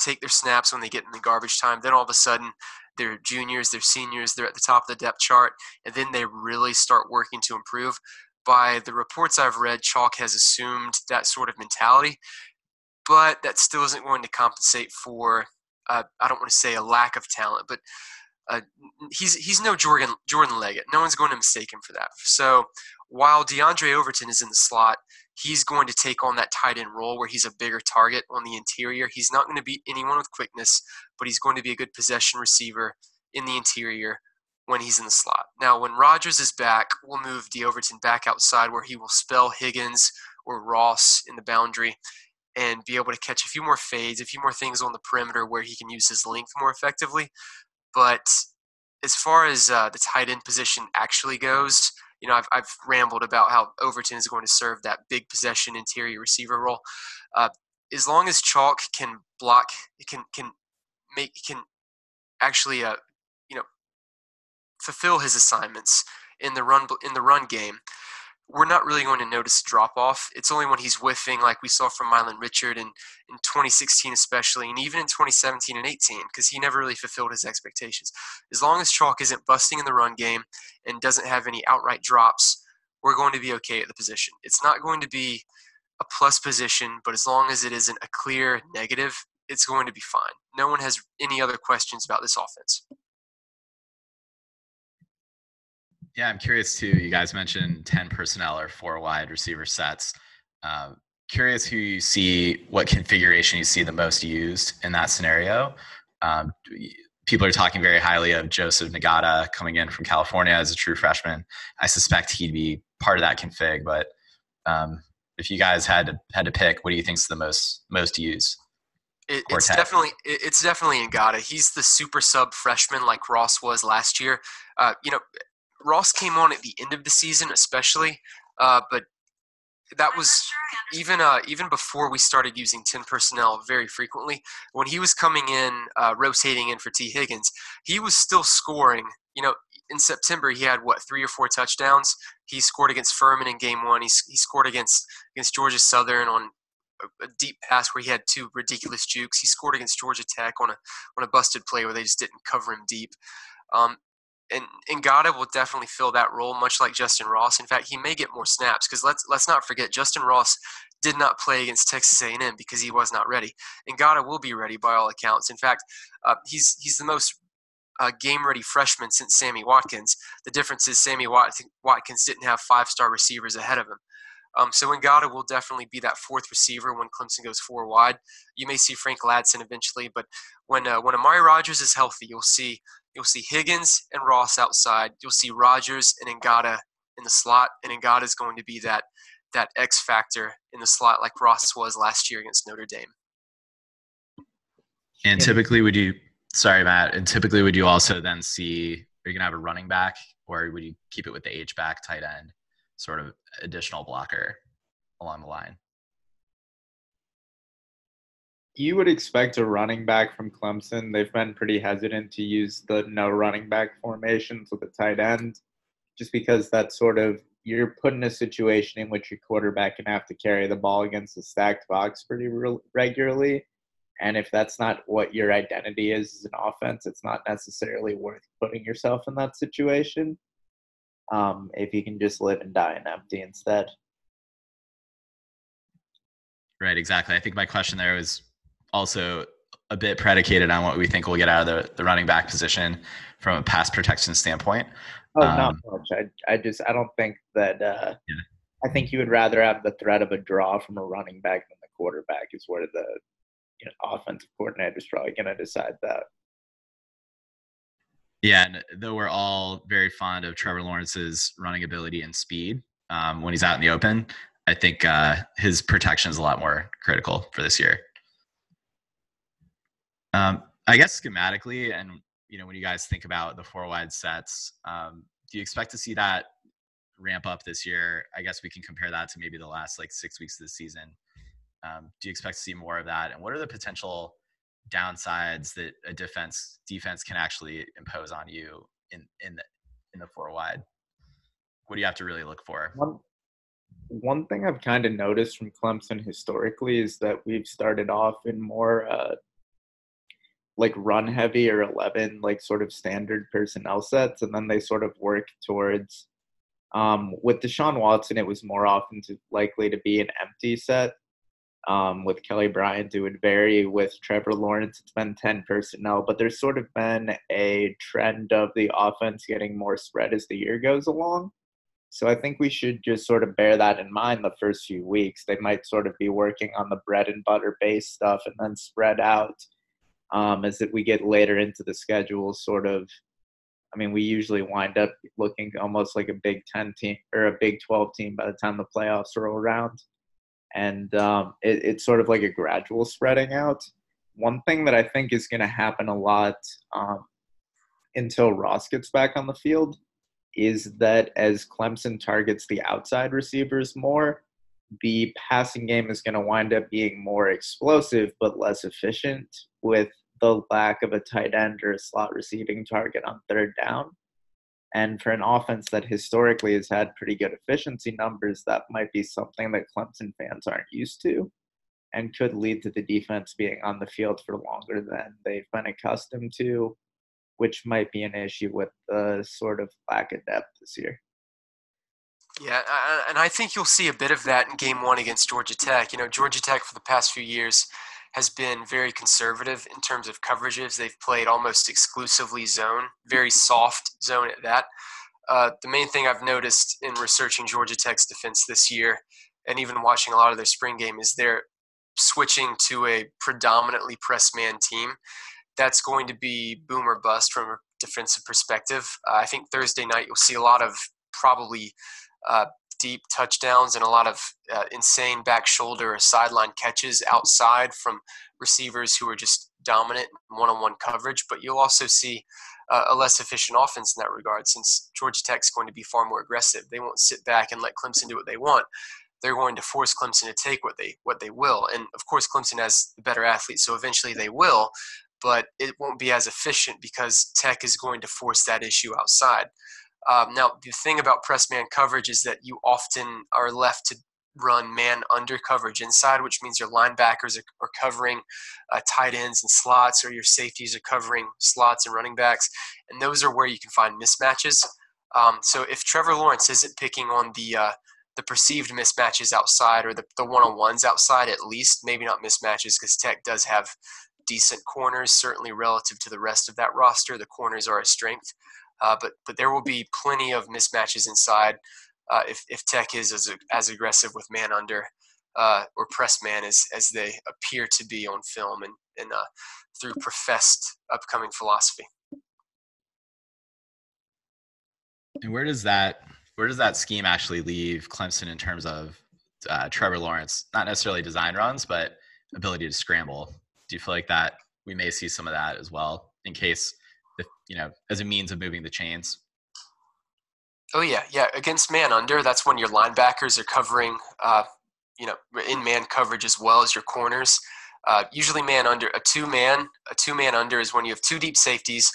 take their snaps when they get in the garbage time. Then all of a sudden, they're juniors, they're seniors, they're at the top of the depth chart, and then they really start working to improve. By the reports I've read, Chalk has assumed that sort of mentality, but that still isn't going to compensate for, uh, I don't want to say a lack of talent, but uh, he's he's no Jordan Jordan Leggett. No one's going to mistake him for that. So while Diondre Overton is in the slot, he's going to take on that tight end role where he's a bigger target on the interior. He's not going to beat anyone with quickness, but he's going to be a good possession receiver in the interior when he's in the slot. Now, when Rodgers is back, we'll move D. Overton back outside where he will spell Higgins or Ross in the boundary and be able to catch a few more fades, a few more things on the perimeter where he can use his length more effectively. But as far as uh, the tight end position actually goes, you know, I've, I've rambled about how Overton is going to serve that big possession interior receiver role. Uh, as long as Chalk can block, can can make can actually, uh, you know, fulfill his assignments in the run in the run game. We're not really going to notice drop off. It's only when he's whiffing, like we saw from Milan Richard in, in 2016, especially, and even in 2017 and 18, because he never really fulfilled his expectations. As long as Chalk isn't busting in the run game and doesn't have any outright drops, we're going to be okay at the position. It's not going to be a plus position, but as long as it isn't a clear negative, it's going to be fine. No one has any other questions about this offense. Yeah, I'm curious too. You guys mentioned 10 personnel or four wide receiver sets. Um, curious who you see, what configuration you see the most used in that scenario. Um, people are talking very highly of Joseph Ngata coming in from California as a true freshman. I suspect he'd be part of that config, but um, if you guys had to had to pick, what do you think is the most most used? It, it's definitely it's definitely Ngata. He's the super sub freshman like Ross was last year. Uh, you know, Ross came on at the end of the season, especially, uh, but that was even uh, even before we started using 10 personnel very frequently. When he was coming in, uh, rotating in for t Higgins, he was still scoring. You know, in September he had what three or four touchdowns. He scored against Furman in game one. He, he scored against against Georgia Southern on a, a deep pass where he had two ridiculous jukes. He scored against Georgia Tech on a on a busted play where they just didn't cover him deep. Um, and Ngata will definitely fill that role, much like Justin Ross. In fact, he may get more snaps because let's let's not forget Justin Ross did not play against Texas A&M because he was not ready. Ngata will be ready by all accounts. In fact, uh, he's he's the most uh, game ready freshman since Sammy Watkins. The difference is Sammy Wat- Watkins didn't have five star receivers ahead of him. Um, so Ngata will definitely be that fourth receiver when Clemson goes four wide. You may see Frank Ladson eventually, but when uh, when Amari Rodgers is healthy, you'll see You'll see Higgins and Ross outside. You'll see Rodgers and Ngata in the slot, and Ngata is going to be that that X factor in the slot like Ross was last year against Notre Dame. And typically, would you? Sorry, Matt. And typically, would you also then see? Are you gonna have a running back, or would you keep it with the H back tight end, sort of additional blocker along the line? You would expect a running back from Clemson. They've been pretty hesitant to use the no running back formations with a tight end, just because that's sort of you're put in a situation in which your quarterback can have to carry the ball against a stacked box pretty re- regularly. And if that's not what your identity is as an offense, it's not necessarily worth putting yourself in that situation. Um, if you can just live and die in empty instead. Right, exactly. I think my question there was also a bit predicated on what we think we'll get out of the, the running back position from a pass protection standpoint. Oh, um, not much. I, I just I don't think that. Uh, yeah. I think you would rather have the threat of a draw from a running back than the quarterback. Is where the you know, offensive coordinator is probably going to decide that. Yeah, and though we're all very fond of Trevor Lawrence's running ability and speed um, when he's out in the open, I think uh, his protection is a lot more critical for this year. Um, I guess schematically, and you know, when you guys think about the four wide sets, um, do you expect to see that ramp up this year? I guess we can compare that to maybe the last like six weeks of the season. Um, do you expect to see more of that? And what are the potential downsides that a defense defense can actually impose on you in in the in the four wide? What do you have to really look for? One, one thing I've kind of noticed from Clemson historically is that we've started off in more uh, like run heavy or 11 like sort of standard personnel sets and then they sort of work towards um, with Deshaun Watson it was more often to, likely to be an empty set um, with Kelly Bryant it would vary with Trevor Lawrence it's been 10 personnel but there's sort of been a trend of the offense getting more spread as the year goes along so I think we should just sort of bear that in mind the first few weeks. They might sort of be working on the bread and butter base stuff and then spread out um, as that we get later into the schedule, sort of. I mean, we usually wind up looking almost like a Big Ten team or a Big Twelve team by the time the playoffs roll around, and um, it, it's sort of like a gradual spreading out. One thing that I think is going to happen a lot um, until Ross gets back on the field is that as Clemson targets the outside receivers more, the passing game is going to wind up being more explosive but less efficient with the lack of a tight end or a slot receiving target on third down. And for an offense that historically has had pretty good efficiency numbers, that might be something that Clemson fans aren't used to and could lead to the defense being on the field for longer than they've been accustomed to, which might be an issue with the sort of lack of depth this year. Yeah, and I think you'll see a bit of that in game one against Georgia Tech. You know, Georgia Tech for the past few years has been very conservative in terms of coverages. They've played almost exclusively zone, very soft zone at that. Uh, the main thing I've noticed in researching Georgia Tech's defense this year, and even watching a lot of their spring game, is they're switching to a predominantly press man team. That's going to be boom or bust from a defensive perspective. Uh, I think Thursday night you'll see a lot of probably uh, deep touchdowns and a lot of uh, insane back shoulder or sideline catches outside from receivers who are just dominant one-on-one coverage. But you'll also see uh, a less efficient offense in that regard, since Georgia Tech is going to be far more aggressive. They won't sit back and let Clemson do what they want. They're going to force Clemson to take what they what they will, and of course Clemson has the better athletes, so eventually they will. But it won't be as efficient because Tech is going to force that issue outside. Um, now, the thing about press man coverage is that you often are left to run man under coverage inside, which means your linebackers are, are covering uh, tight ends and slots, or your safeties are covering slots and running backs, and those are where you can find mismatches. Um, so if Trevor Lawrence isn't picking on the uh, the perceived mismatches outside or the, the one-on-ones outside at least maybe not mismatches because tech does have decent corners certainly relative to the rest of that roster the corners are a strength uh, but but there will be plenty of mismatches inside uh, if if Tech is as as aggressive with man under uh, or press man as as they appear to be on film and and uh, through professed upcoming philosophy. And where does that where does that scheme actually leave Clemson in terms of uh, Trevor Lawrence? Not necessarily design runs, but ability to scramble. Do you feel like that we may see some of that as well in case you know, as a means of moving the chains. Oh yeah, yeah. Against man under, that's when your linebackers are covering, uh, you know, in man coverage as well as your corners. Uh, usually, man under a two man, a two man under is when you have two deep safeties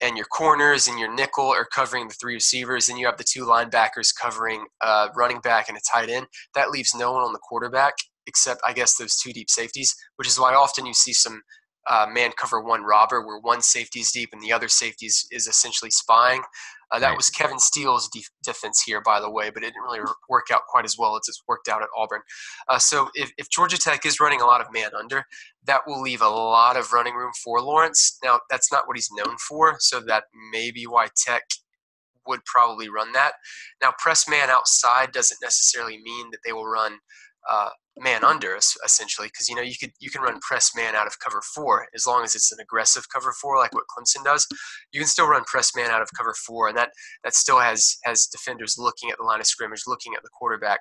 and your corners and your nickel are covering the three receivers, and you have the two linebackers covering uh, running back and a tight end. That leaves no one on the quarterback except, I guess, those two deep safeties, which is why often you see some uh, man cover one robber where one safety is deep and the other safety is, is essentially spying. Uh, that right. was Kevin Steele's de- defense here, by the way, but it didn't really work out quite as well as it's worked out at Auburn. Uh, so if, if Georgia Tech is running a lot of man under, that will leave a lot of running room for Lawrence. Now, that's not what he's known for, so that may be why Tech would probably run that. Now, press man outside doesn't necessarily mean that they will run uh, man under essentially because you know you could you can run press man out of cover four as long as it's an aggressive cover four like what Clemson does you can still run press man out of cover four and that that still has has defenders looking at the line of scrimmage looking at the quarterback.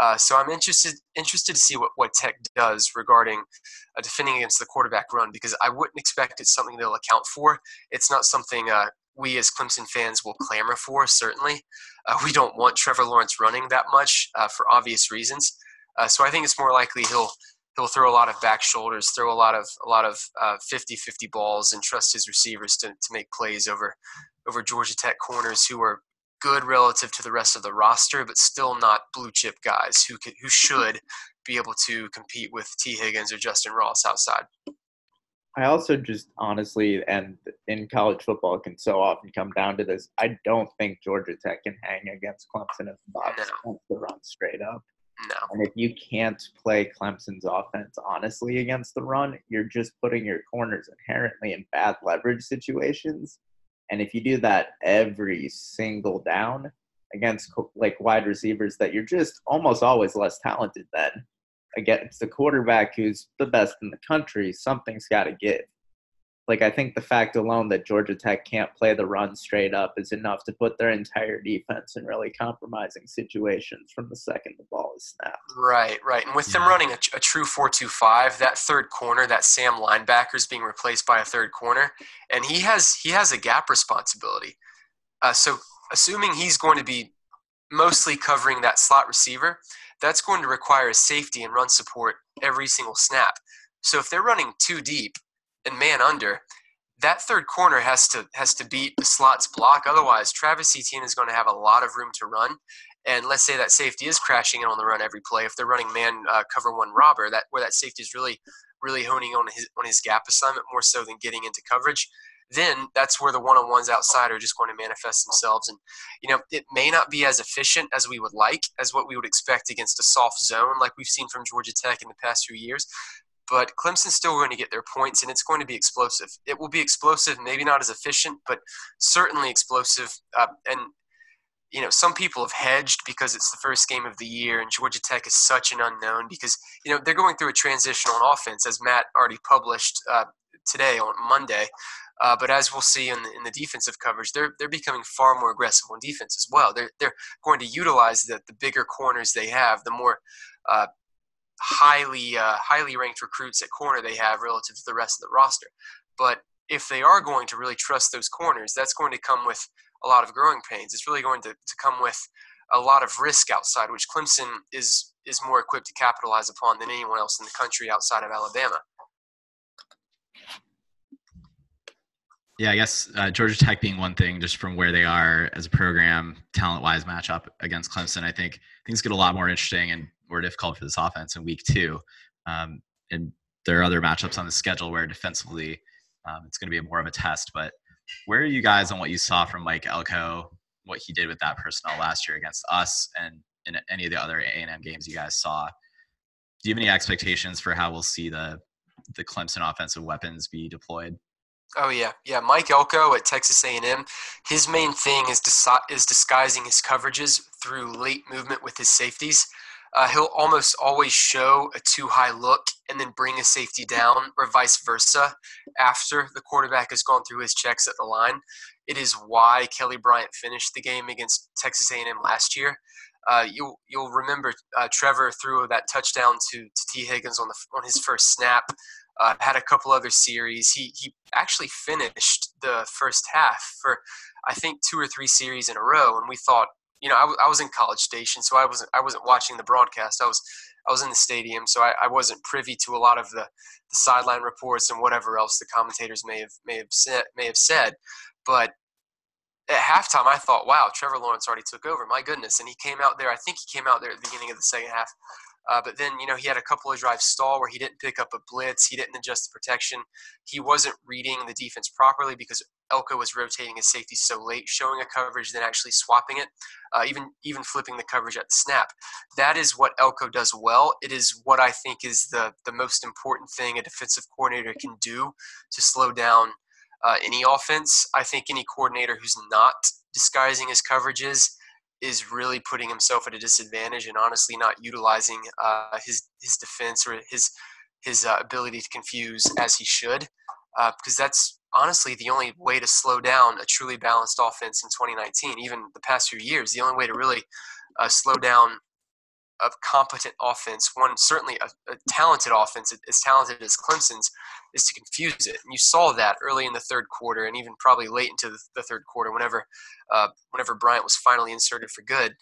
Uh, so I'm interested interested to see what what Tech does regarding uh, defending against the quarterback run because I wouldn't expect it's something they'll account for. It's not something uh, we as Clemson fans will clamor for certainly. Uh, we don't want Trevor Lawrence running that much uh, for obvious reasons uh, so I think it's more likely he'll he'll throw a lot of back shoulders, throw a lot of a lot of uh, 50-50 balls, and trust his receivers to, to make plays over over Georgia Tech corners who are good relative to the rest of the roster, but still not blue chip guys who could, who should be able to compete with T Higgins or Justin Ross outside. I also just honestly, and in college football, can so often come down to this. I don't think Georgia Tech can hang against Clemson if the box wants to run straight up. No. And if you can't play Clemson's offense honestly against the run, you're just putting your corners inherently in bad leverage situations. And if you do that every single down against like wide receivers that you're just almost always less talented than against the quarterback who's the best in the country, something's got to give like I think the fact alone that Georgia Tech can't play the run straight up is enough to put their entire defense in really compromising situations from the second the ball is snapped. Right, right. And with them running a, a true four-two-five, that third corner, that Sam linebacker is being replaced by a third corner, and he has he has a gap responsibility. Uh, so assuming he's going to be mostly covering that slot receiver, that's going to require a safety and run support every single snap. So if they're running two deep and man under, that third corner has to has to beat the slots block. Otherwise, Travis Etienne is going to have a lot of room to run. And let's say that safety is crashing in on the run every play. If they're running man uh, cover one robber, that where that safety is really really honing on his on his gap assignment more so than getting into coverage then that's where the one-on-ones outside are just going to manifest themselves and you know it may not be as efficient as we would like as what we would expect against a soft zone like we've seen from georgia tech in the past few years but clemson's still going to get their points and it's going to be explosive it will be explosive maybe not as efficient but certainly explosive uh, and you know, some people have hedged because it's the first game of the year, and Georgia Tech is such an unknown because you know they're going through a transition on offense, as Matt already published uh, today on Monday. Uh, but as we'll see in the, in the defensive coverage, they're they're becoming far more aggressive on defense as well. They're they're going to utilize the the bigger corners they have, the more uh, highly uh, highly ranked recruits at corner they have relative to the rest of the roster. But if they are going to really trust those corners, that's going to come with a lot of growing pains. It's really going to, to come with a lot of risk outside, which Clemson is is more equipped to capitalize upon than anyone else in the country outside of Alabama. Yeah, I guess uh, Georgia Tech being one thing, just from where they are as a program, talent-wise, matchup against Clemson, I think things get a lot more interesting and more difficult for this offense in week two. Um, and there are other matchups on the schedule where defensively um, it's going to be more of a test. But where are you guys on what you saw from Mike Elko, what he did with that personnel last year against us, and in any of the other A&M games you guys saw? Do you have any expectations for how we'll see the the Clemson offensive weapons be deployed? Oh yeah, yeah. Mike Elko at Texas A&M, his main thing is disi- is disguising his coverages through late movement with his safeties. Uh, he'll almost always show a two high look and then bring a safety down, or vice versa, after the quarterback has gone through his checks at the line. It is why Kelly Bryant finished the game against Texas A&M last year. Uh, you'll you'll remember uh, Trevor threw that touchdown to, to Tee Higgins on the on his first snap. Uh, had a couple other series. He he actually finished the first half for I think two or three series in a row, and we thought you know, I, w- I was in College Station, so I wasn't I wasn't watching the broadcast. I was I was in the stadium, so I, I wasn't privy to a lot of the, the sideline reports and whatever else the commentators may have may have said may have said. But at halftime, I thought, wow, Trevor Lawrence already took over. My goodness, and he came out there. I think he came out there at the beginning of the second half. Uh, but then, you know, he had a couple of drives stall where he didn't pick up a blitz. He didn't adjust the protection. He wasn't reading the defense properly because Elko was rotating his safety so late, showing a coverage, then actually swapping it, uh, even even flipping the coverage at the snap. That is what Elko does well. It is what I think is the the most important thing a defensive coordinator can do to slow down uh, any offense. I think any coordinator who's not disguising his coverages is really putting himself at a disadvantage and honestly not utilizing uh, his his defense or his his uh, ability to confuse as he should, because uh, that's honestly the only way to slow down a truly balanced offense in 2019. Even the past few years, the only way to really uh, slow down a competent offense, one certainly a, a, talented offense, as talented as Clemson's, is to confuse it. And you saw that early in the third quarter, and even probably late into the, the third quarter, whenever uh, whenever Bryant was finally inserted for good.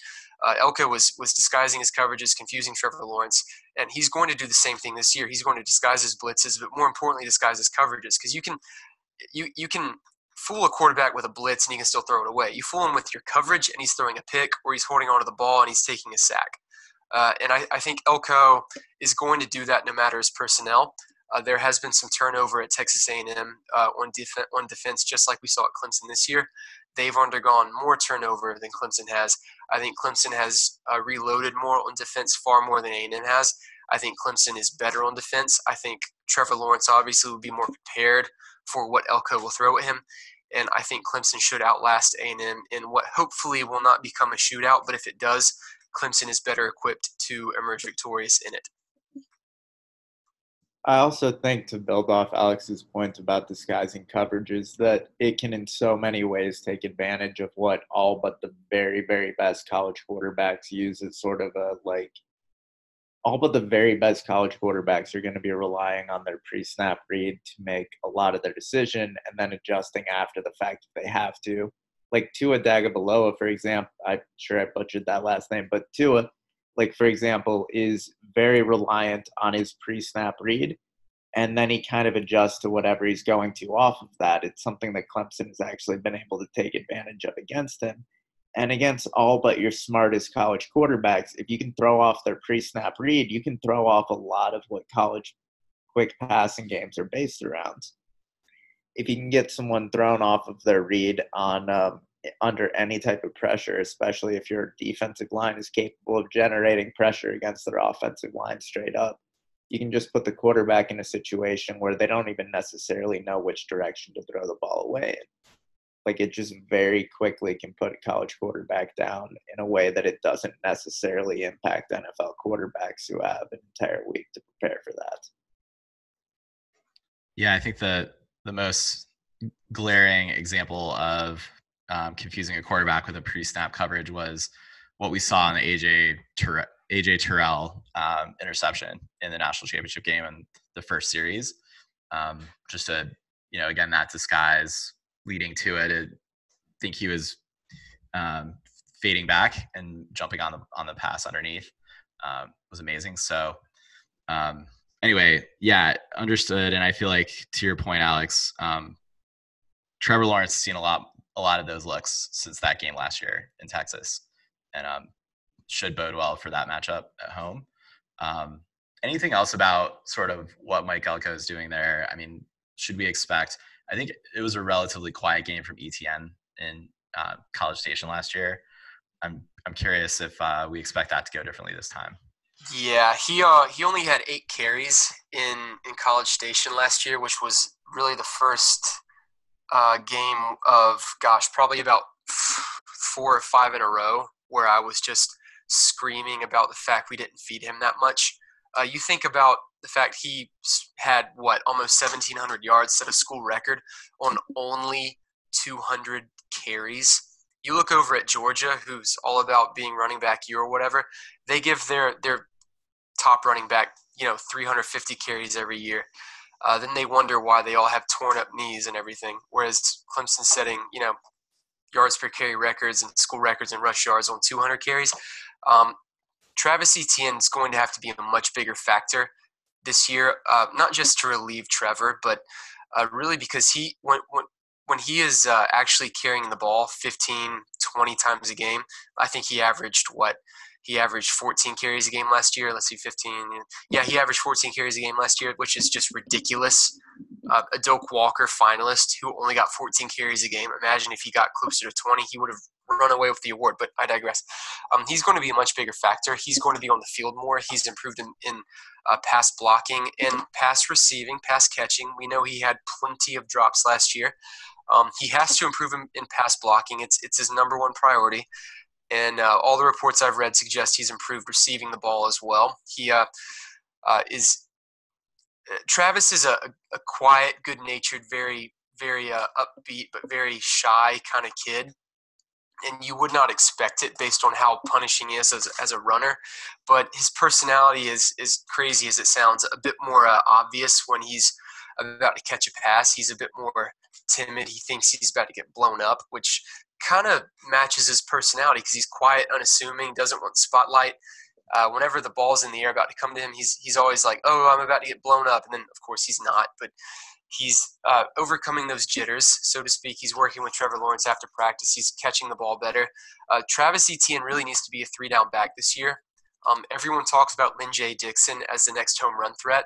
Uh, Elko was was disguising his coverages, confusing Trevor Lawrence, and he's going to do the same thing this year. He's going to disguise his blitzes, but more importantly, disguise his coverages because you can you you can fool a quarterback with a blitz and he can still throw it away. You fool him with your coverage and he's throwing a pick or he's holding onto the ball and he's taking a sack. Uh, and I, I, think Elko is going to do that no matter his personnel. Uh, there has been some turnover at Texas A&M uh, on, def- on defense, just like we saw at Clemson this year. They've undergone more turnover than Clemson has. I think Clemson has uh, reloaded more on defense, far more than A&M has. I think Clemson is better on defense. I think Trevor Lawrence obviously will be more prepared for what Elko will throw at him. And I think Clemson should outlast A&M in what hopefully will not become a shootout, but if it does, Clemson is better equipped to emerge victorious in it. I also think to build off Alex's point about disguising coverages that it can in so many ways take advantage of what all but the very very best college quarterbacks use as sort of a like all but the very best college quarterbacks are going to be relying on their pre-snap read to make a lot of their decision and then adjusting after the fact if they have to like Tua Tagovailoa, for example, I'm sure I butchered that last name, but Tua, like for example, is very reliant on his pre-snap read, and then he kind of adjusts to whatever he's going to off of that. It's something that Clemson has actually been able to take advantage of against him. And against all but your smartest college quarterbacks, if you can throw off their pre snap read, you can throw off a lot of what college quick passing games are based around. If you can get someone thrown off of their read on um, under any type of pressure, especially if your defensive line is capable of generating pressure against their offensive line straight up, you can just put the quarterback in a situation where they don't even necessarily know which direction to throw the ball away. Like it just very quickly can put a college quarterback down in a way that it doesn't necessarily impact NFL quarterbacks who have an entire week to prepare for that. Yeah, I think the the most glaring example of um, confusing a quarterback with a pre-snap coverage was what we saw in the AJ AJ Terrell um, interception in the national championship game in the first series. Um, just a you know again that disguise leading to it. I think he was um, fading back and jumping on the on the pass underneath um, was amazing. So um, anyway, yeah, understood. And I feel like to your point, Alex, um, Trevor Lawrence has seen a lot a lot of those looks since that game last year in Texas, and um, should bode well for that matchup at home. Um, anything else about sort of what Mike Elko is doing there? I mean, should we expect? I think it was a relatively quiet game from Etienne in uh, College Station last year. I'm I'm curious if uh, we expect that to go differently this time. Yeah, he uh he only had eight carries in in College Station last year, which was really the first uh, game of gosh, probably about four or five in a row where I was just screaming about the fact we didn't feed him that much. Uh, you think about the fact he had what almost 1,700 yards, set a school record on only 200 carries. You look over at Georgia, who's all about being running back year or whatever. They give their their top running back, you know, 350 carries every year. Uh, then they wonder why they all have torn up knees and everything. Whereas Clemson's setting, you know, yards per carry records and school records and rush yards on 200 carries. Um, Travis Etienne is going to have to be a much bigger factor this year, uh, not just to relieve Trevor, but uh, really because he when when when he is uh, actually carrying the ball 15, 20 times a game, I think he averaged what he averaged 14 carries a game last year. Let's see, 15. Yeah, he averaged 14 carries a game last year, which is just ridiculous. Uh, a Doak Walker finalist who only got 14 carries a game. Imagine if he got closer to 20, he would have run away with the award. But I digress. Um, he's going to be a much bigger factor. He's going to be on the field more. He's improved in, in uh, pass blocking and pass receiving, pass catching. We know he had plenty of drops last year. Um, he has to improve in, in pass blocking. It's it's his number one priority and uh, all the reports I've read suggest he's improved receiving the ball as well. He uh, uh, is uh, Travis is a, a quiet, good-natured, very very uh, upbeat but very shy kind of kid. And you would not expect it based on how punishing he is as, as a runner, but his personality is is crazy as it sounds. A bit more uh, obvious when he's about to catch a pass. He's a bit more timid. He thinks he's about to get blown up, which kind of matches his personality because he's quiet, unassuming, doesn't want spotlight. Uh, whenever the ball's in the air about to come to him, he's he's always like, "Oh, I'm about to get blown up," and then of course he's not. But he's uh, overcoming those jitters, so to speak. He's working with Trevor Lawrence after practice. He's catching the ball better. Uh, Travis Etienne really needs to be a three down back this year. Um, everyone talks about Lyn-J Dixon as the next home run threat.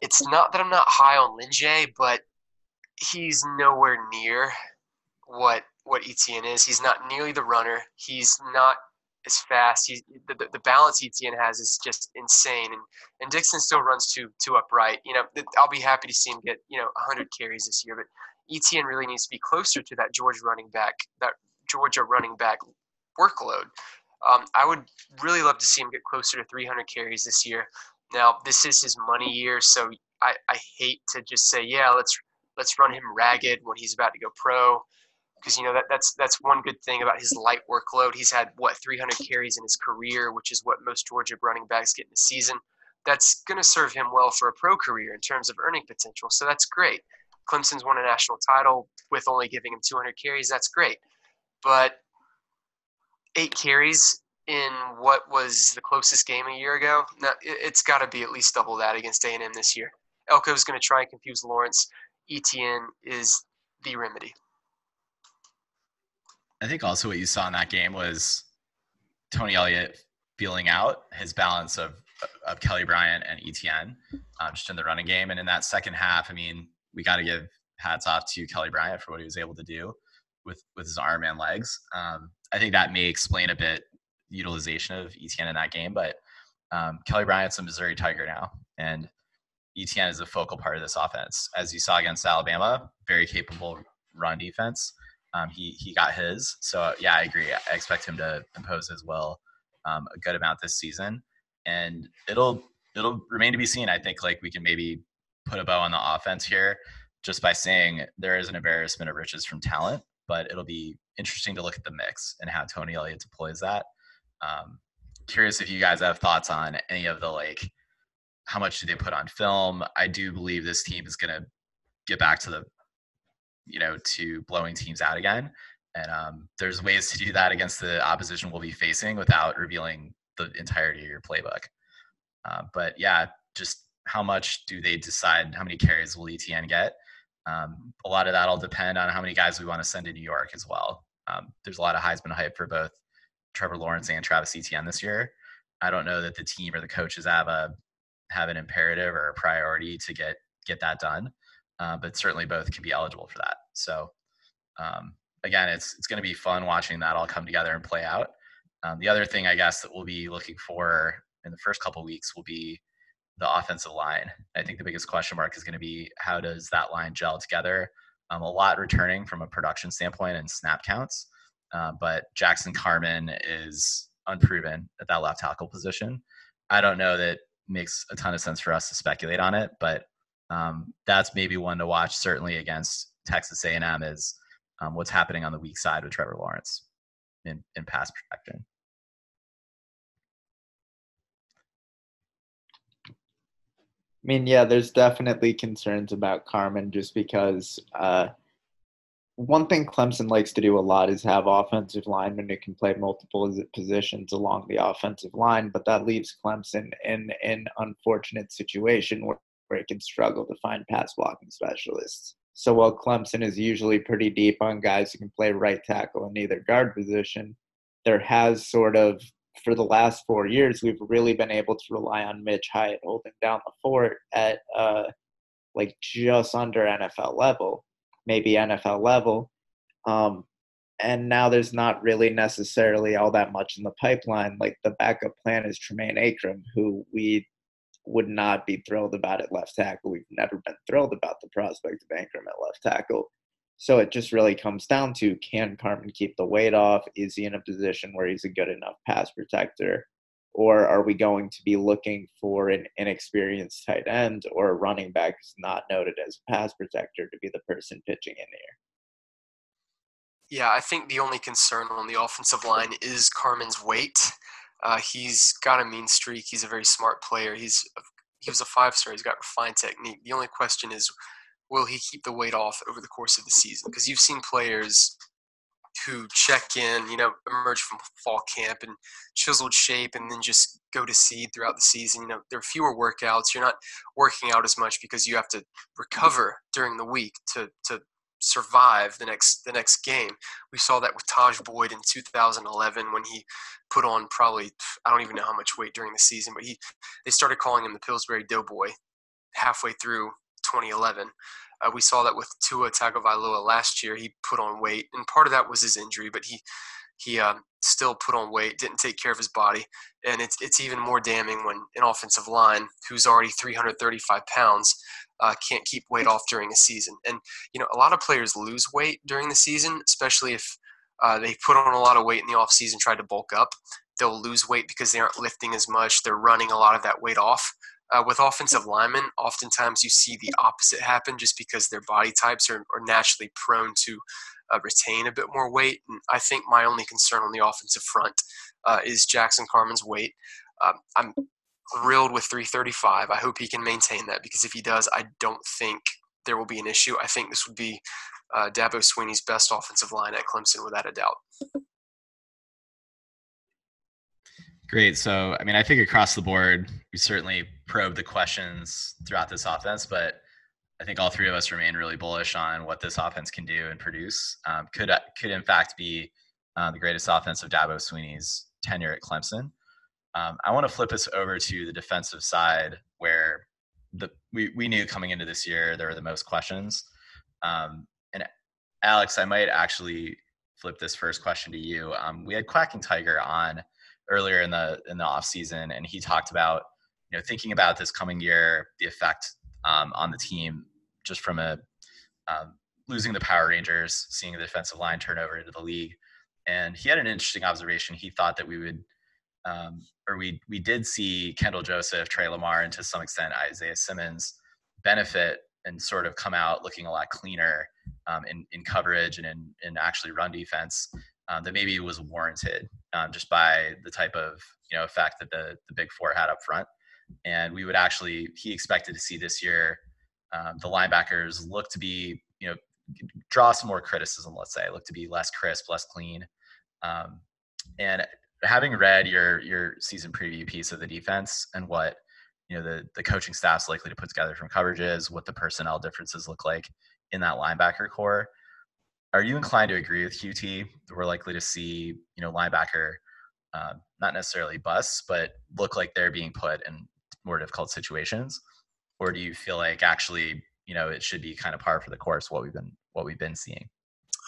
It's not that I'm not high on Lyn-J, but he's nowhere near what what Etienne is. He's not nearly the runner. He's not as fast. The, the, balance Etienne has is just insane. And and Dixon still runs too too upright. You know, I'll be happy to see him get you know 100 carries this year. But Etienne really needs to be closer to that Georgia running back that Georgia running back workload. Um, I would really love to see him get closer to 300 carries this year. Now, this is his money year, so I, I hate to just say, yeah, let's let's run him ragged when he's about to go pro because you know that that's that's one good thing about his light workload. He's had what 300 carries in his career, which is what most Georgia running backs get in a season. That's going to serve him well for a pro career in terms of earning potential. So that's great. Clemson's won a national title with only giving him 200 carries. That's great, but eight carries in what was the closest game a year ago. Now it's got to be at least double that against A&M this year. Elko is going to try and confuse Lawrence. Etienne is the remedy. I think also what you saw in that game was Tony Elliott feeling out his balance of of Kelly Bryant and Etienne um, just in the running game. And in that second half, I mean, we got to give hats off to Kelly Bryant for what he was able to do with with his arm and legs. Um, I think that may explain a bit utilization of Etienne in that game, but um, Kelly Bryant's a Missouri Tiger now, and Etienne is a focal part of this offense. As you saw against Alabama, very capable run defense. Um, he he got his. So yeah, I agree. I expect him to impose his will um, a good amount this season, and it'll it'll remain to be seen. I think like we can maybe put a bow on the offense here just by saying there is an embarrassment of riches from talent, but it'll be interesting to look at the mix and how Tony Elliott deploys that. Um, curious if you guys have thoughts on any of the like how much do they put on film? I do believe this team is going to get back to the you know to blowing teams out again. And um, there's ways to do that against the opposition we'll be facing without revealing the entirety of your playbook. Uh, but yeah just how much do they decide how many carries will Etienne get? Um, a lot of that will depend on how many guys we want to send to new york as well. Um, there's a lot of heisman hype for both trevor lawrence and travis Etienne this year. I don't know that the team or the coaches have a have an imperative or a priority to get get that done uh, but certainly both can be eligible for that. So um, again, it's it's going to be fun watching that all come together and play out. Um, the other thing I guess that we'll be looking for in the first couple weeks will be the offensive line. I think the biggest question mark is going to be how does that line gel together. Um, a lot returning from a production standpoint and snap counts, uh, but Jackson Carman is unproven at that left tackle position. I don't know that makes a ton of sense for us to speculate on it, but um, that's maybe one to watch. Certainly against Texas A&M is um, what's happening on the weak side with Trevor Lawrence in, in pass protection. I mean, yeah, there's definitely concerns about Carman just because uh, one thing Clemson likes to do a lot is have offensive linemen who can play multiple positions along the offensive line, but that leaves Clemson in an unfortunate situation where where it can struggle to find pass blocking specialists. So while Clemson is usually pretty deep on guys who can play right tackle in either guard position, there has sort of, for the last four years, we've really been able to rely on Mitch Hyatt holding down the fort at uh, like just under NFL level, maybe NFL level. Um, and now there's not really necessarily all that much in the pipeline. Like the backup plan is Tremayne Anchrum, who we would not be thrilled about it left tackle. We've never been thrilled about the prospect of Anchrum at left tackle. So it just really comes down to can Carman keep the weight off? Is he in a position where he's a good enough pass protector? Or are we going to be looking for an inexperienced tight end or a running back who's not noted as a pass protector to be the person pitching in here? Yeah, I think the only concern on the offensive line is Carman's weight. Uh, he's got a mean streak. He's a very smart player. He's he was a five star. He's got refined technique. The only question is, will he keep the weight off over the course of the season? Because you've seen players who check in, you know, emerge from fall camp and chiseled shape and then just go to seed throughout the season. You know, there are fewer workouts. You're not working out as much because you have to recover during the week to, to survive the next the next game. We saw that with Tajh Boyd in 2011 when he put on probably I don't even know how much weight during the season, but he they started calling him the Pillsbury Doughboy halfway through 2011. Uh, we saw that with Tua Tagovailoa last year. He put on weight, and part of that was his injury, but he he um, still put on weight, didn't take care of his body, and it's it's even more damning when an offensive line who's already 335 pounds uh, can't keep weight off during a season. And you know, a lot of players lose weight during the season, especially if uh, they put on a lot of weight in the off season, tried to bulk up. They'll lose weight because they aren't lifting as much. They're running a lot of that weight off. Uh, with offensive linemen, oftentimes you see the opposite happen just because their body types are, are naturally prone to uh, retain a bit more weight. And I think my only concern on the offensive front uh, is Jackson Carman's weight. Um, I'm thrilled with 335. I hope he can maintain that because if he does, I don't think there will be an issue. I think this would be uh, Dabo Swinney's best offensive line at Clemson without a doubt. Great. So, I mean, I think across the board, we certainly probed the questions throughout this offense, but I think all three of us remain really bullish on what this offense can do and produce. Um, could could in fact be uh, the greatest offense of Dabo Swinney's tenure at Clemson. Um, I want to flip us over to the defensive side, where the we we knew coming into this year there were the most questions. Um, and Alex, I might actually flip this first question to you. Um, we had Quacking Tiger on earlier in the in the off season, and he talked about you know thinking about this coming year, the effect um, on the team just from a um, losing the Power Rangers, seeing the defensive line turn over into the league, and he had an interesting observation. He thought that we would. Um, or we we did see Kendall Joseph, Tre Lamar, and to some extent Isaiah Simmons benefit and sort of come out looking a lot cleaner um, in, in coverage and in, in actually run defense um, that maybe was warranted um, just by the type of you know effect that the the big four had up front. And we would actually he expected to see this year um, the linebackers look to be you know draw some more criticism. Let's say look to be less crisp, less clean. Um, and having read your your season preview piece of the defense and what you know the the coaching staff's likely to put together from coverages, what the personnel differences look like in that linebacker corps are you inclined to agree with QT? We're likely to see, you know, linebacker, uh, not necessarily busts, but look like they're being put in more difficult situations, or do you feel like actually, you know, it should be kind of par for the course what we've been what we've been seeing?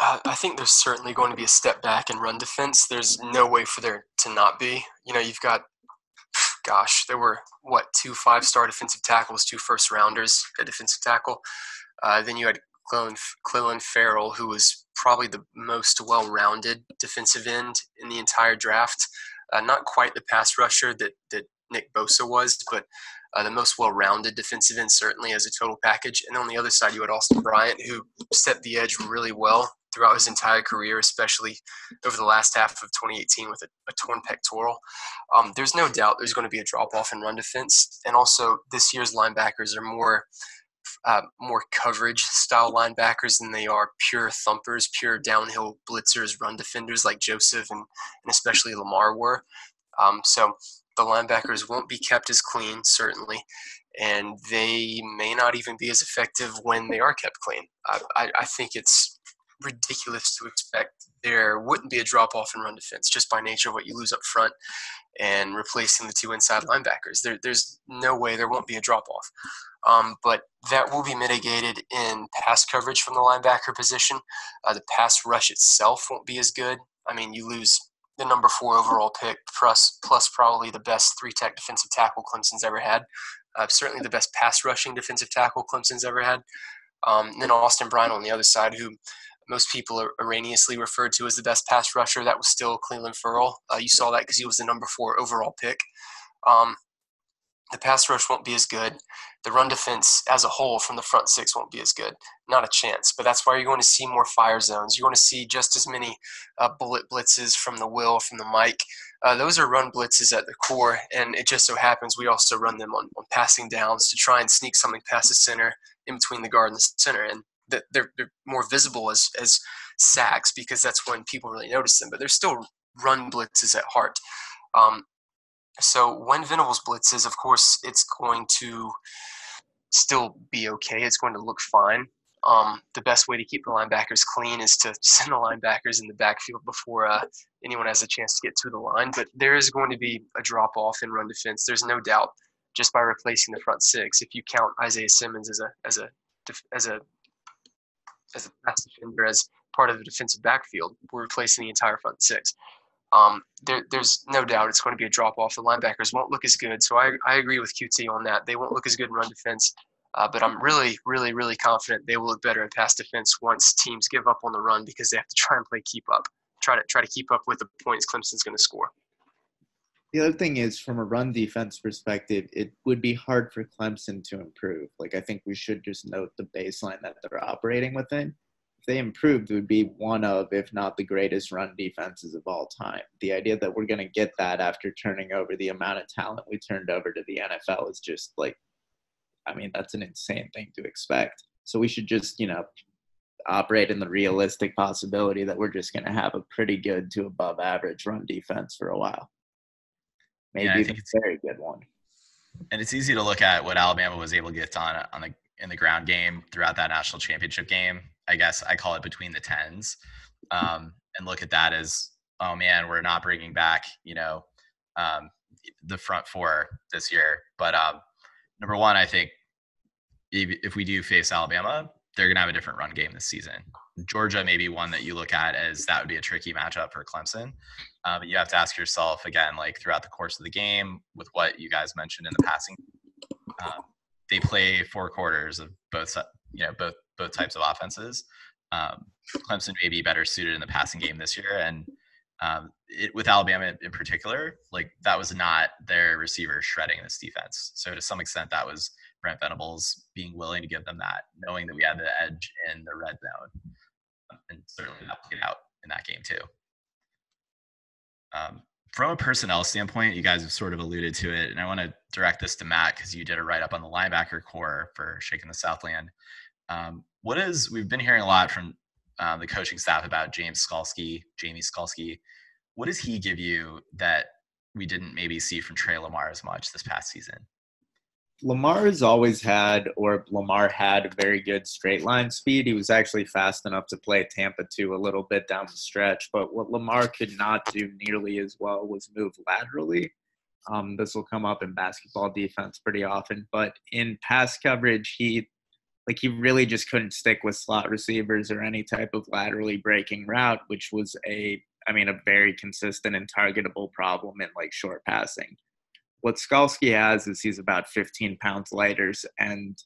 I think there's certainly going to be a step back in run defense. There's no way for there to not be. You know, you've got, gosh, there were what two five-star defensive tackles, two first rounders at defensive tackle. Uh, then you had Clelin Ferrell, who was probably the most well-rounded defensive end in the entire draft. Uh, not quite the pass rusher that, that Nick Bosa was, but uh, the most well-rounded defensive end certainly as a total package. And on the other side, you had Austin Bryant, who set the edge really well throughout his entire career, especially over the last half of 2018 with a, a torn pectoral. Um, there's no doubt there's going to be a drop-off in run defense, and also this year's linebackers are more – uh, more coverage style linebackers than they are pure thumpers, pure downhill blitzers, run defenders like Joseph and, and especially Lamar were. Um, so the linebackers won't be kept as clean, certainly, and they may not even be as effective when they are kept clean. I, I, I think it's ridiculous to expect there wouldn't be a drop off in run defense just by nature of what you lose up front and replacing the two inside linebackers. There, there's no way there won't be a drop off. Um, but that will be mitigated in pass coverage from the linebacker position. Uh, the pass rush itself won't be as good. I mean, you lose the number four overall pick plus plus probably the best three tech defensive tackle Clemson's ever had. Uh, certainly the best pass rushing defensive tackle Clemson's ever had. Um, and then Austin Bryant on the other side, who most people are erroneously referred to as the best pass rusher. That was still Clelin Ferrell. Uh, you saw that because he was the number four overall pick. Um, the pass rush won't be as good. The run defense as a whole from the front six won't be as good. Not a chance. But that's why you're going to see more fire zones. You're going to see just as many uh, bullet blitzes from the will, from the Mike. Uh, those are run blitzes at the core, and it just so happens we also run them on, on passing downs to try and sneak something past the center in between the guard and the center. And they're, they're more visible as, as sacks because that's when people really notice them. But they're still run blitzes at heart. Um, so when Venables blitzes, of course, it's going to still be okay. It's going to look fine. Um, the best way to keep the linebackers clean is to send the linebackers in the backfield before uh, anyone has a chance to get to the line. But there is going to be a drop off in run defense. There's no doubt just by replacing the front six. If you count Isaiah Simmons as a as a as a as a pass defender as part of the defensive backfield, we're replacing the entire front six um, there, there's no doubt it's going to be a drop off. The linebackers won't look as good. So I, I agree with QT on that. They won't look as good in run defense. Uh, but I'm really, really, really confident they will look better in pass defense once teams give up on the run because they have to try and play keep up, try to try to keep up with the points Clemson's going to score. The other thing is, from a run defense perspective, it would be hard for Clemson to improve. Like I think we should just note the baseline that they're operating within they improved, would be one of, if not the greatest run defenses of all time. The idea that we're going to get that after turning over the amount of talent we turned over to the NFL is just like, I mean, that's an insane thing to expect. So we should just, you know, operate in the realistic possibility that we're just going to have a pretty good to above average run defense for a while. maybe Yeah, I think it's- a very good one. and it's easy to look at what Alabama was able to get done on the in the ground game throughout that national championship game. I guess I call it between the tens, um, and look at that as oh man, we're not bringing back you know um, the front four this year. But um, number one, I think if, we do face Alabama, they're gonna have a different run game this season. Georgia may be one that you look at as that would be a tricky matchup for Clemson. Uh, but you have to ask yourself again, like throughout the course of the game, with what you guys mentioned in the passing, um, they play four quarters of both, you know, both both types of offenses. Um, Clemson may be better suited in the passing game this year, and um, it, with Alabama in particular, like that was not their receiver shredding this defense. So to some extent, that was Brent Venables being willing to give them that, knowing that we had the edge in the red zone, and certainly that played out in that game too. Um, from a personnel standpoint, you guys have sort of alluded to it, and I want to direct this to Matt because you did a write up on the linebacker corps for Shaking the Southland. Um, what is we've been hearing a lot from um, the coaching staff about James Skalski, Jamie Skalski. What does he give you that we didn't maybe see from Tre Lamar as much this past season? Lamar has always had, or Lamar had, very good straight line speed. He was actually fast enough to play Tampa 2 a little bit down the stretch. But what Lamar could not do nearly as well was move laterally. Um, this will come up in basketball defense pretty often. But in pass coverage, he like he really just couldn't stick with slot receivers or any type of laterally breaking route, which was a I mean a very consistent and targetable problem in like short passing what Skalski has is he's about 15 pounds lighter. And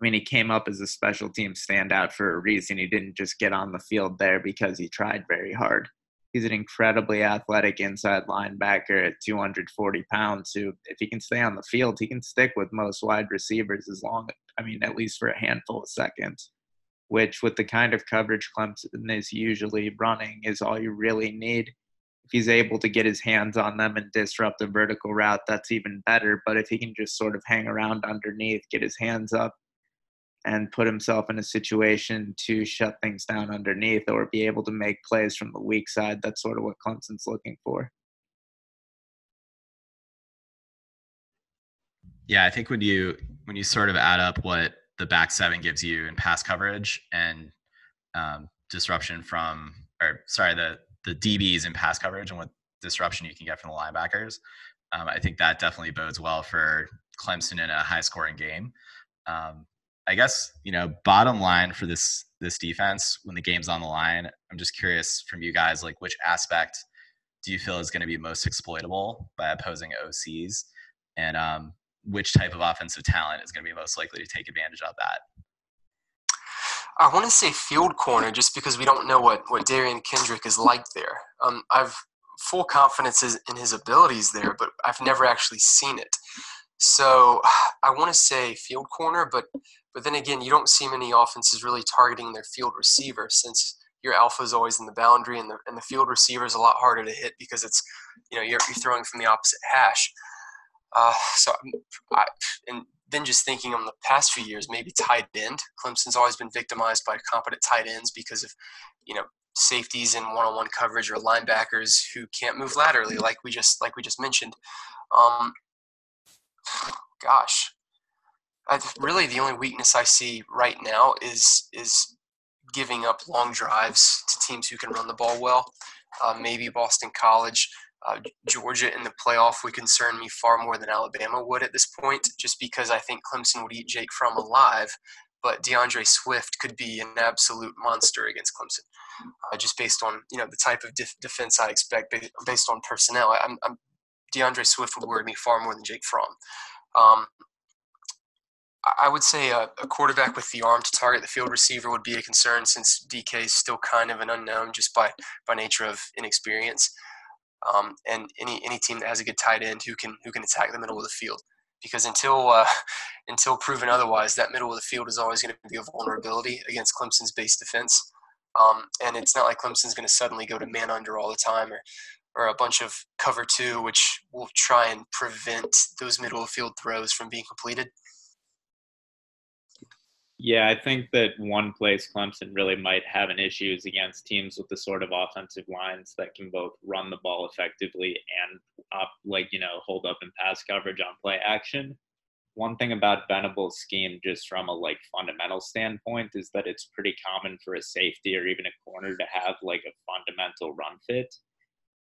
I mean, he came up as a special team standout for a reason. He didn't just get on the field there because he tried very hard. He's an incredibly athletic inside linebacker at 240 pounds who, if he can stay on the field, he can stick with most wide receivers as long, I mean, at least for a handful of seconds, which with the kind of coverage Clemson is usually running is all you really need if he's able to get his hands on them and disrupt a vertical route, that's even better. But if he can just sort of hang around underneath, get his hands up, and put himself in a situation to shut things down underneath or be able to make plays from the weak side, that's sort of what Clemson's looking for. Yeah, I think when you when you sort of add up what the back seven gives you in pass coverage and um, disruption from, or sorry, the the DBs in pass coverage and what disruption you can get from the linebackers, um, I think that definitely bodes well for Clemson in a high scoring game. Um, I guess you know, bottom line for this this defense when the game's on the line, I'm just curious from you guys, like which aspect do you feel is going to be most exploitable by opposing OCs, and um, which type of offensive talent is going to be most likely to take advantage of that? I want to say field corner just because we don't know what, what Derion Kendrick is like there. Um, I've full confidence in his abilities there, but I've never actually seen it. So I want to say field corner, but but then again, you don't see many offenses really targeting their field receiver since your alpha is always in the boundary, and the and the field receiver is a lot harder to hit because it's you know you're, you're throwing from the opposite hash. Uh, so I, and then just thinking on the past few years, maybe tight end. Clemson's always been victimized by competent tight ends because of, you know, safeties in one-on-one coverage or linebackers who can't move laterally, like we just like we just mentioned. Um, gosh, I, really the only weakness I see right now is is giving up long drives to teams who can run the ball well. Uh, maybe Boston College. Uh, Georgia in the playoff would concern me far more than Alabama would at this point, just because I think Clemson would eat Jake Fromm alive. But D'Andre Swift could be an absolute monster against Clemson, uh, just based on you know the type of def- defense I expect based, on personnel. I, am D'Andre Swift would worry me far more than Jake Fromm. Um, I would say a, a, quarterback with the arm to target the field receiver would be a concern since DK is still kind of an unknown just by by nature of inexperience um, and any any team that has a good tight end who can who can attack the middle of the field. Because until uh, until proven otherwise, that middle of the field is always going to be a vulnerability against Clemson's base defense. Um, and it's not like Clemson's going to suddenly go to man under all the time or or a bunch of cover two, which will try and prevent those middle of field throws from being completed. Yeah, I think that one place Clemson really might have an issue is against teams with the sort of offensive lines that can both run the ball effectively and up, like you know, hold up and pass coverage on play action. One thing about Venables' scheme, just from a like fundamental standpoint, is that it's pretty common for a safety or even a corner to have like a fundamental run fit.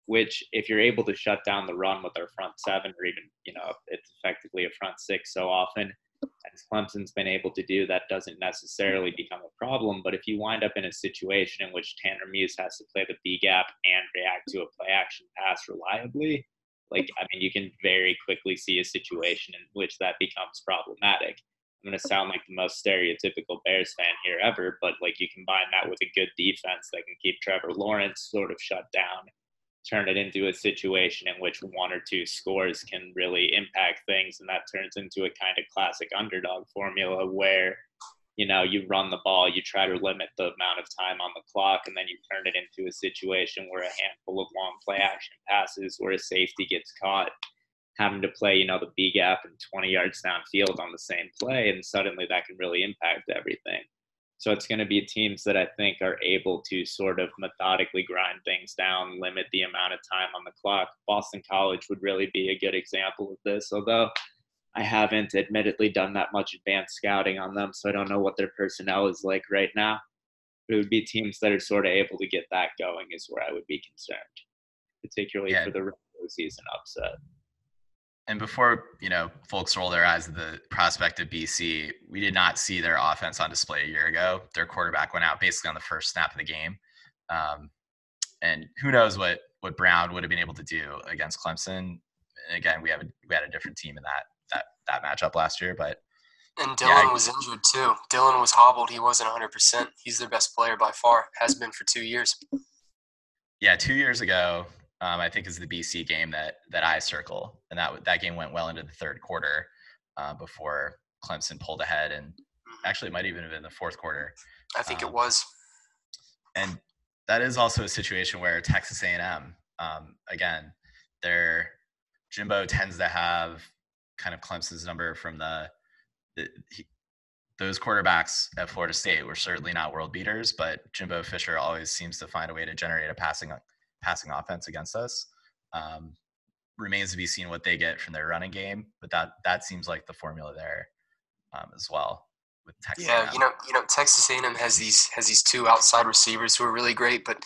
Which, if you're able to shut down the run with our front seven, or even you know, it's effectively a front six so often, as Clemson's been able to do, that doesn't necessarily become a problem. But if you wind up in a situation in which Tanner Muse has to play the B gap and react to a play action pass reliably, like, I mean, you can very quickly see a situation in which that becomes problematic. I'm going to sound like the most stereotypical Bears fan here ever, but like you combine that with a good defense that can keep Trevor Lawrence sort of shut down turn it into a situation in which one or two scores can really impact things and that turns into a kind of classic underdog formula where you know you run the ball you try to limit the amount of time on the clock and then you turn it into a situation where a handful of long play action passes where a safety gets caught having to play you know the b gap and 20 yards downfield on the same play and suddenly that can really impact everything so it's going to be teams that I think are able to sort of methodically grind things down, limit the amount of time on the clock. Boston College would really be a good example of this, although I haven't admittedly done that much advanced scouting on them, so I don't know what their personnel is like right now. But it would be teams that are sort of able to get that going, is where I would be concerned, particularly yeah. for the regular season upset and before you know folks roll their eyes at the prospect of BC, we did not see their offense on display a year ago. Their quarterback went out basically on the first snap of the game, um, and who knows what what Brown would have been able to do against Clemson. And again, we have a, we had a different team in that that that matchup last year, but and Dylan yeah, was injured too. Dylan was hobbled. He wasn't 100. percent He's their best player by far. Has been for two years. Yeah, two years ago, um, I think is the BC game that that I circle, and that that game went well into the third quarter uh, before Clemson pulled ahead, and mm-hmm. actually it might even have been the fourth quarter. I think um, it was. And that is also a situation where Texas A&M, um, again, their Jimbo tends to have kind of Clemson's number from the, the he, those quarterbacks at Florida State were certainly not world beaters, but Jimbo Fisher always seems to find a way to generate a passing passing offense against us. Um, remains to be seen what they get from their running game, but that that seems like the formula there um, as well with Texas. Yeah, you know, you know, Texas A&M has these has these two outside receivers who are really great, but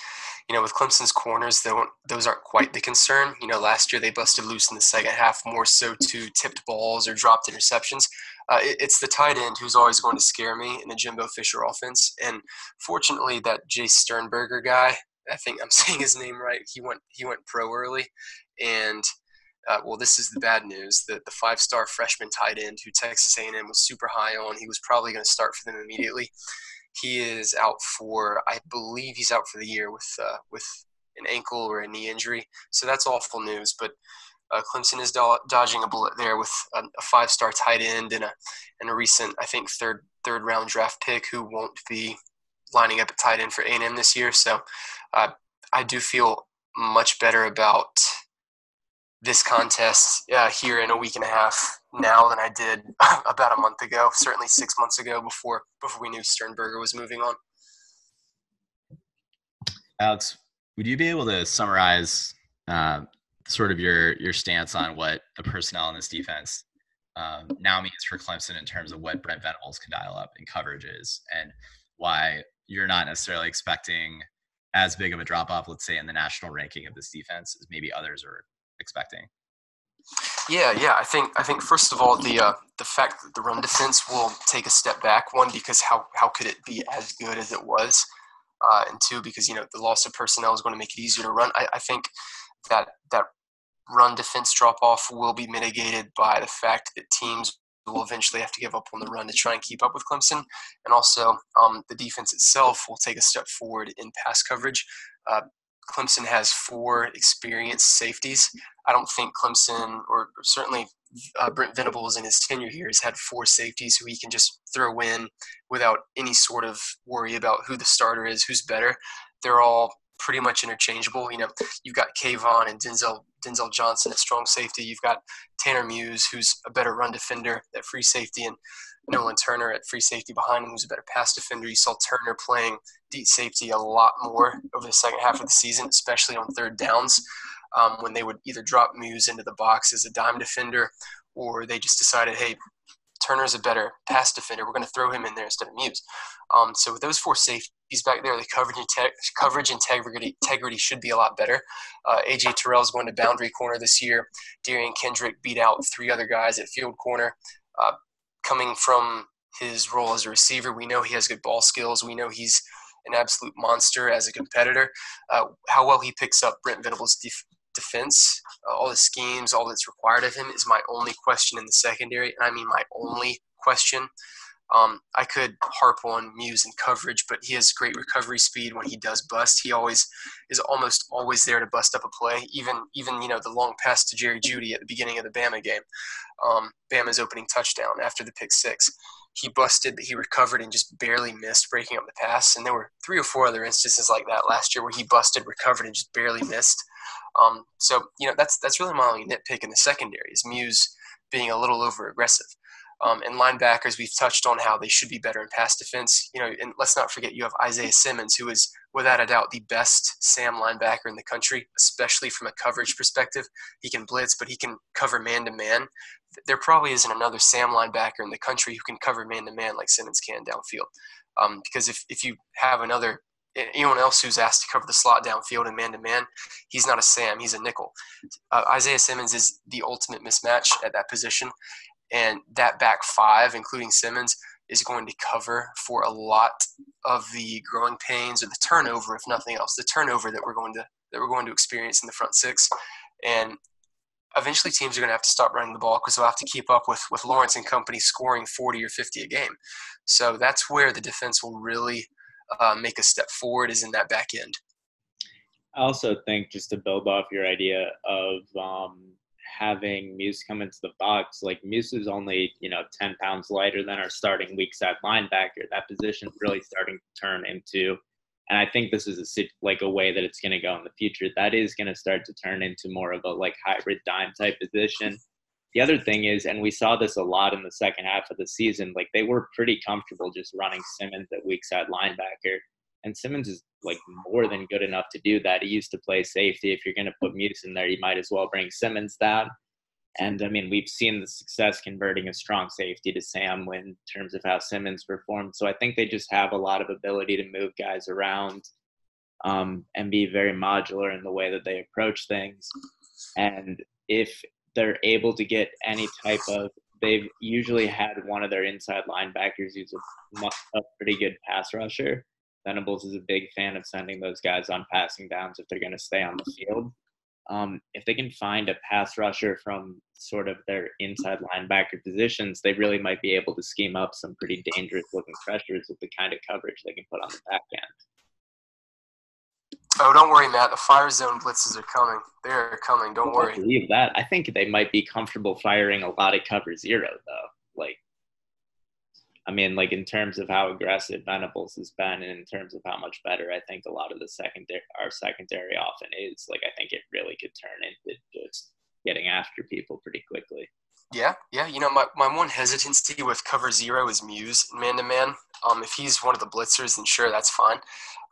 you know, with Clemson's corners, they those aren't quite the concern. You know, last year they busted loose in the second half more so to tipped balls or dropped interceptions. Uh, it, it's the tight end who's always going to scare me in the Jimbo Fisher offense, and fortunately, that Jace Sternberger guy I think I'm saying his name right. He went he went pro early, and uh, well, this is the bad news. The the five star freshman tight end who Texas A&M was super high on. He was probably going to start for them immediately. He is out for I believe he's out for the year with uh, with an ankle or a knee injury. So that's awful news. But uh, Clemson is do- dodging a bullet there with a, a five star tight end and a and a recent I think third third round draft pick who won't be lining up at tight end for A&M this year. So uh, I do feel much better about this contest uh, here in a week and a half now than I did about a month ago. Certainly six months ago before before we knew Sternberger was moving on. Alex, would you be able to summarize uh, sort of your your stance on what the personnel in this defense um, now means for Clemson in terms of what Brent Venables can dial up in coverages and why you're not necessarily expecting as big of a drop off, let's say, in the national ranking of this defense as maybe others are expecting. Yeah, yeah. I think I think first of all the uh, the fact that the run defense will take a step back. One because how how could it be as good as it was, uh, and two because you know the loss of personnel is going to make it easier to run. I, I think that that run defense drop off will be mitigated by the fact that teams will eventually have to give up on the run to try and keep up with Clemson. And also, um, the defense itself will take a step forward in pass coverage. Uh, Clemson has four experienced safeties. I don't think Clemson, or certainly uh, Brent Venables in his tenure here, has had four safeties who he can just throw in without any sort of worry about who the starter is, who's better. They're all pretty much interchangeable. You know, you've got K'Von and Denzel Denzel Johnson at strong safety. You've got Tanner Muse, who's a better run defender at free safety, and Nolan Turner at free safety behind him, who's a better pass defender. You saw Turner playing deep safety a lot more over the second half of the season, especially on third downs, um, when they would either drop Muse into the box as a dime defender, or they just decided, hey, Turner's a better pass defender. We're going to throw him in there instead of Muse. Um, so with those four safeties back there, the coverage coverage integrity integrity should be a lot better. Uh, AJ Terrell is going to boundary corner this year. Derion Kendrick beat out three other guys at field corner. Uh, coming from his role as a receiver, we know he has good ball skills. We know he's an absolute monster as a competitor. Uh, how well he picks up Brent Venables' def- defense, uh, all the schemes, all that's required of him is my only question in the secondary. And I mean my only question. Um, I could harp on Muse and coverage, but he has great recovery speed when he does bust. He always is almost always there to bust up a play. Even even you know the long pass to Jerry Jeudy at the beginning of the Bama game, um, Bama's opening touchdown after the pick six. He busted, but he recovered and just barely missed breaking up the pass. And there were three or four other instances like that last year where he busted, recovered, and just barely missed. Um, so you know that's that's really my only nitpick in the secondary is Muse being a little over aggressive. Um, and linebackers, we've touched on how they should be better in pass defense. You know, and let's not forget you have Isaiah Simmons, who is without a doubt the best Sam linebacker in the country, especially from a coverage perspective. He can blitz, but he can cover man to man. There probably isn't another Sam linebacker in the country who can cover man to man like Simmons can downfield. Um, because if, if you have another anyone else who's asked to cover the slot downfield and man to man, he's not a Sam, he's a nickel. Uh, Isaiah Simmons is the ultimate mismatch at that position, and that back five, including Simmons, is going to cover for a lot of the growing pains or the turnover, if nothing else, the turnover that we're going to that we're going to experience in the front six, and eventually teams are going to have to stop running the ball because they'll have to keep up with with Lawrence and company scoring 40 or 50 a game. So that's where the defense will really uh, make a step forward is in that back end. I also think just to build off your idea of um, having Muse come into the box, like Muse is only you know ten pounds lighter than our starting weak side linebacker. That position really starting to turn into, and I think this is a like a way that it's going to go in the future. That is going to start to turn into more of a like hybrid dime type position the other thing is, and we saw this a lot in the second half of the season, like they were pretty comfortable just running Simmons at weak side linebacker. And Simmons is like more than good enough to do that. He used to play safety. If you're going to put Muse in there, you might as well bring Simmons down. And I mean, we've seen the success converting a strong safety to Sam in terms of how Simmons performed. So I think they just have a lot of ability to move guys around um, and be very modular in the way that they approach things. And if they're able to get any type of they've usually had one of their inside linebackers who's a, a pretty good pass rusher. Venables is a big fan of sending those guys on passing downs if they're going to stay on the field. Um, if they can find a pass rusher from sort of their inside linebacker positions, they really might be able to scheme up some pretty dangerous looking pressures with the kind of coverage they can put on the back end. Oh, don't worry, Matt. The fire zone blitzes are coming. They're coming. Don't worry. believe that. I think they might be comfortable firing a lot of cover zero, though. Like, I mean, like in terms of how aggressive Venables has been, and in terms of how much better I think a lot of the secondary, our secondary often is. Like, I think it really could turn into just getting after people pretty quickly. Yeah, yeah. You know, my, my one hesitancy with cover zero is Muse man to man. Um, if he's one of the blitzers, then sure, that's fine.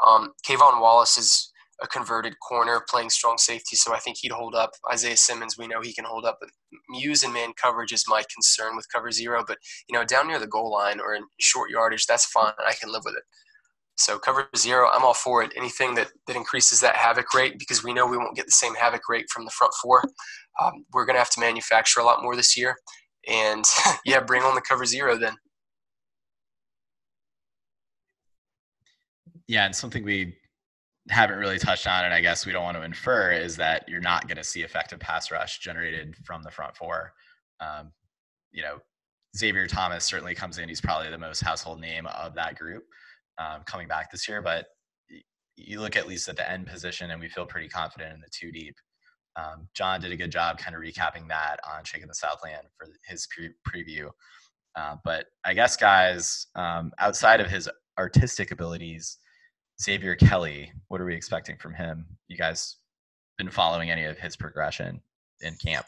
Um, K'Von Wallace is a converted corner playing strong safety, so I think he'd hold up. Isaiah Simmons, we know he can hold up, but Muse and man coverage is my concern with cover zero. But you know, down near the goal line or in short yardage, that's fine. I can live with it. So cover zero, I'm all for it. Anything that, that increases that havoc rate, because we know we won't get the same havoc rate from the front four. Um, we're going to have to manufacture a lot more this year. And yeah, bring on the cover zero then. Yeah, and something we haven't really touched on, and I guess we don't want to infer, is that you're not going to see effective pass rush generated from the front four. Um, you know, Xavier Thomas certainly comes in. He's probably the most household name of that group um, coming back this year. But you look at least at the end position, and we feel pretty confident in the two deep. Um, John did a good job kind of recapping that on Shaking the Southland for his pre- preview. Uh, but I guess, guys, um, outside of his artistic abilities, Xavier Kelly, what are we expecting from him? You guys been following any of his progression in camp?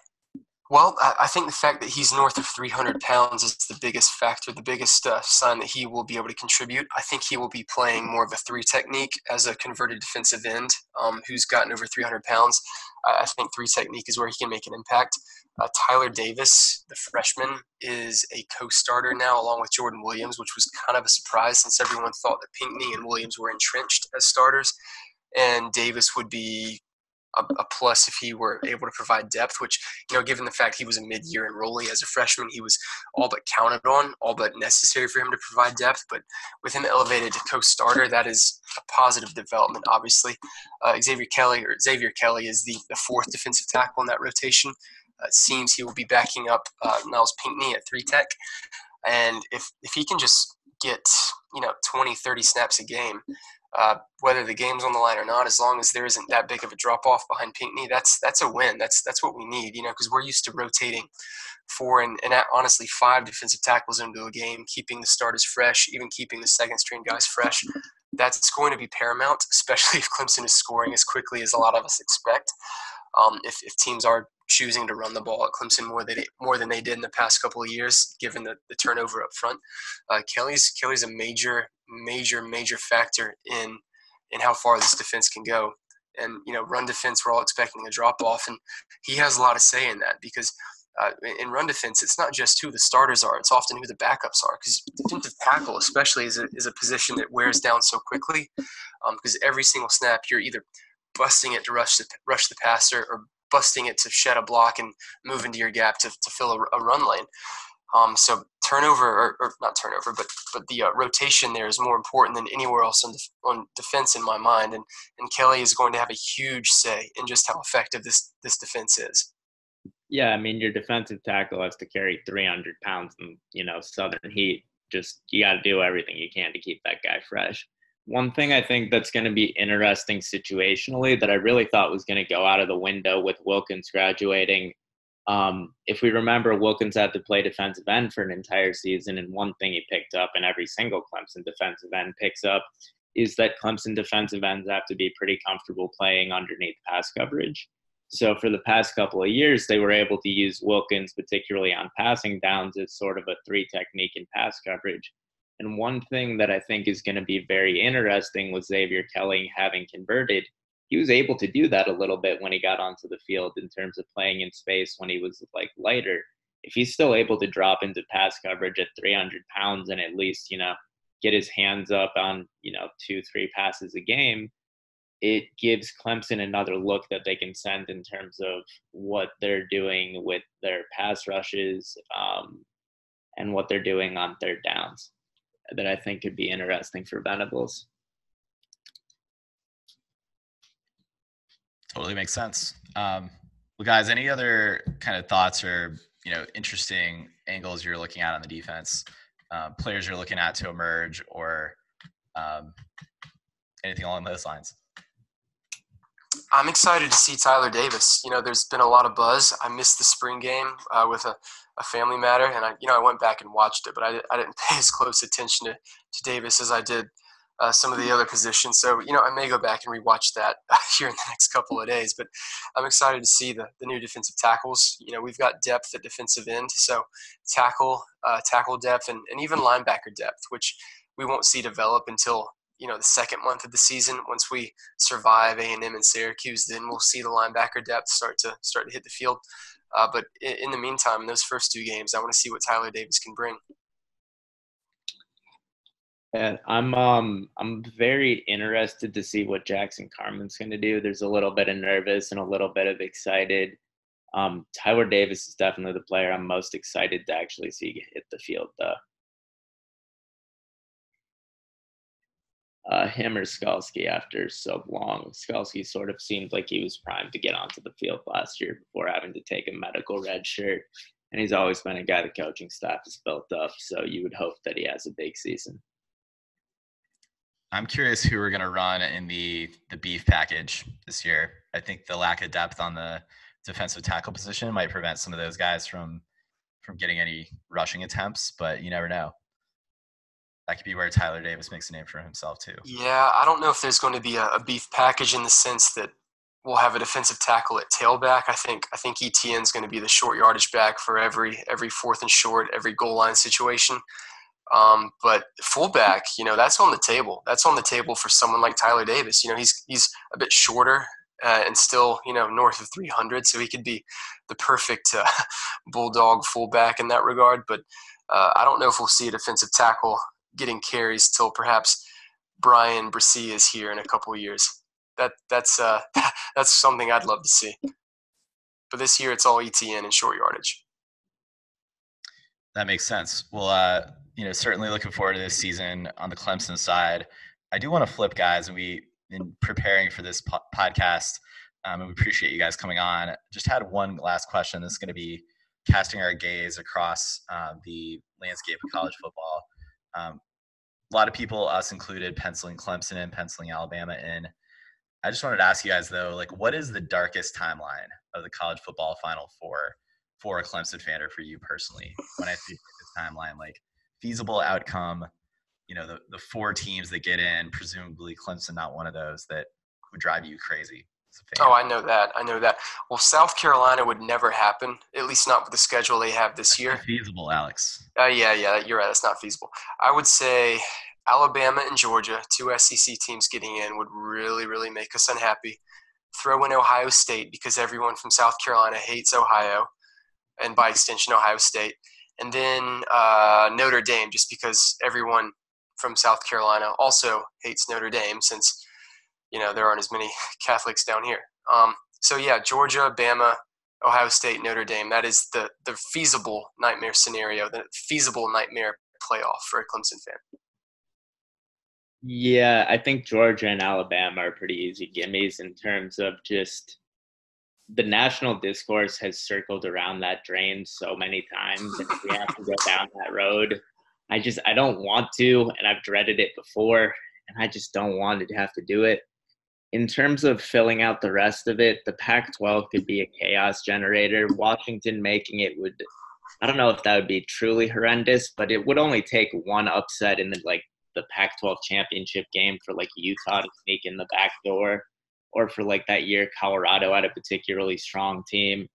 Well, I think the fact that he's north of 300 pounds is the biggest factor, the biggest uh, sign that he will be able to contribute. I think he will be playing more of a three technique as a converted defensive end um, who's gotten over 300 pounds. I think three technique is where he can make an impact. Uh, Tyler Davis, the freshman, is a co-starter now along with Jordan Williams, which was kind of a surprise since everyone thought that Pinckney and Williams were entrenched as starters, and Davis would be a, a plus if he were able to provide depth. Which you know, given the fact he was a mid-year enrollee as a freshman, he was all but counted on, all but necessary for him to provide depth. But with him elevated to co-starter, that is a positive development. Obviously, uh, Xavier Kelly or Xavier Kelly is the, the fourth defensive tackle in that rotation. Uh, it seems he will be backing up uh, Nyles Pinckney at three tech, and if if he can just get you know 20, 30 snaps a game. Uh, whether the game's on the line or not, as long as there isn't that big of a drop off behind Pinckney, that's that's a win. That's that's what we need, you know, because we're used to rotating four and, and honestly five defensive tackles into a game, keeping the starters fresh, even keeping the second string guys fresh. That's going to be paramount, especially if Clemson is scoring as quickly as a lot of us expect. Um, if, if teams are choosing to run the ball at Clemson more than more than they did in the past couple of years, given the, the turnover up front, uh, Kelly's Kelly's a major major major factor in in how far this defense can go. And you know, run defense, we're all expecting a drop off, and he has a lot to say in that because uh, in run defense, it's not just who the starters are; it's often who the backups are. Because defensive tackle, especially, is a, is a position that wears down so quickly. Because um, every single snap, you're either busting it to rush the, rush the passer or busting it to shed a block and move into your gap to, to fill a, a run lane. Um, so turnover, or, or, not turnover, but but the uh, rotation there is more important than anywhere else on, def- on defense in my mind. And and Kelly is going to have a huge say in just how effective this this defense is. Yeah, I mean your defensive tackle has to carry 300 pounds in you know Southern heat. Just you got to do everything you can to keep that guy fresh. One thing I think that's going to be interesting situationally that I really thought was going to go out of the window with Wilkins graduating um, if we remember, Wilkins had to play defensive end for an entire season, and one thing he picked up, and every single Clemson defensive end picks up, is that Clemson defensive ends have to be pretty comfortable playing underneath pass coverage. So for the past couple of years, they were able to use Wilkins, particularly on passing downs, as sort of a three technique in pass coverage. And one thing that I think is going to be very interesting with Xavier Kelly having converted he was able to do that a little bit when he got onto the field in terms of playing in space when he was like lighter. If he's still able to drop into pass coverage at 300 pounds and at least, you know, get his hands up on, you know, two, three passes a game, it gives Clemson another look that they can send in terms of what they're doing with their pass rushes um, and what they're doing on third downs that I think could be interesting for Venables. Totally makes sense. Um, well, guys, any other kind of thoughts or you know interesting angles you're looking at on the defense? Uh, players you're looking at to emerge, or um, anything along those lines? I'm excited to see Tyler Davis. You know, there's been a lot of buzz. I missed the spring game uh, with a, a, family matter, and I, you know, I went back and watched it, but I, I didn't pay as close attention to, to Davis as I did uh, some of the other positions. So, you know, I may go back and rewatch that here in the next couple of days. But I'm excited to see the, the new defensive tackles. You know, we've got depth at defensive end, so tackle, uh, tackle depth, and, and even linebacker depth, which we won't see develop until you know the second month of the season. Once we survive A and M and Syracuse, then we'll see the linebacker depth start to start to hit the field. Uh, but in, in the meantime, in those first two games, I want to see what Tyler Davis can bring. And I'm um I'm very interested to see what Jackson Carman's going to do. There's a little bit of nervous and a little bit of excited. Um, Tyler Davis is definitely the player I'm most excited to actually see hit the field, though. Uh, him or Skalski after so long. Skalski sort of seemed like he was primed to get onto the field last year before having to take a medical red shirt. And he's always been a guy the coaching staff has built up. So you would hope that he has a big season. I'm curious who we're going to run in the the beef package this year. I think the lack of depth on the defensive tackle position might prevent some of those guys from from getting any rushing attempts, but you never know. that could be where Tyler Davis makes a name for himself too. Yeah, I don't know if there's going to be a, a beef package in the sense that we'll have a defensive tackle at tailback. I think I think Etienne's going to be the short yardage back for every every fourth and short, every goal line situation. Um, but fullback, you know, that's on the table. That's on the table for someone like Tyler Davis. You know, he's he's a bit shorter uh, and still, you know, north of 300, so he could be the perfect uh, bulldog fullback in that regard. But uh, I don't know if we'll see a defensive tackle getting carries till perhaps Bryan Bresee is here in a couple years. That that's uh, that's something I'd love to see. But this year, it's all Etienne and short yardage. That makes sense. Well, uh, you know, certainly looking forward to this season on the Clemson side. I do want to flip, guys, and we, in preparing for this po- podcast, um, and we appreciate you guys coming on. Just had one last question. This is going to be casting our gaze across uh, the landscape of college football. Um, a lot of people, us included, penciling Clemson in, penciling Alabama in. I just wanted to ask you guys though, like, what is the darkest timeline of the college football Final Four for a Clemson fan or for you personally? When I see this timeline, like feasible outcome, you know, the, the four teams that get in, presumably Clemson not one of those that would drive you crazy. Oh, I know that. I know that. Well, South Carolina would never happen, at least not with the schedule they have this That's year. feasible, Alex. Uh, yeah, yeah, you're right. That's not feasible. I would say Alabama and Georgia, two SEC teams getting in, would really, really make us unhappy. Throw in Ohio State because everyone from South Carolina hates Ohio, and by extension, Ohio State. And then uh, Notre Dame, just because everyone from South Carolina also hates Notre Dame, since you know there aren't as many Catholics down here. Um, so yeah, Georgia, Bama, Ohio State, Notre Dame. That is the the feasible nightmare scenario, the feasible nightmare playoff for a Clemson fan. Yeah, I think Georgia and Alabama are pretty easy gimmies in terms of just the national discourse has circled around that drain so many times and we have to go down that road. I just i don't want to and i've dreaded it before and i just don't want to have to do it. In terms of filling out the rest of it the pac 12 could be a chaos generator. Washington making it would i don't know if that would be truly horrendous but it would only take one upset in the like the pac 12 championship game for like utah to sneak in the back door or for like that year Colorado had a particularly strong team.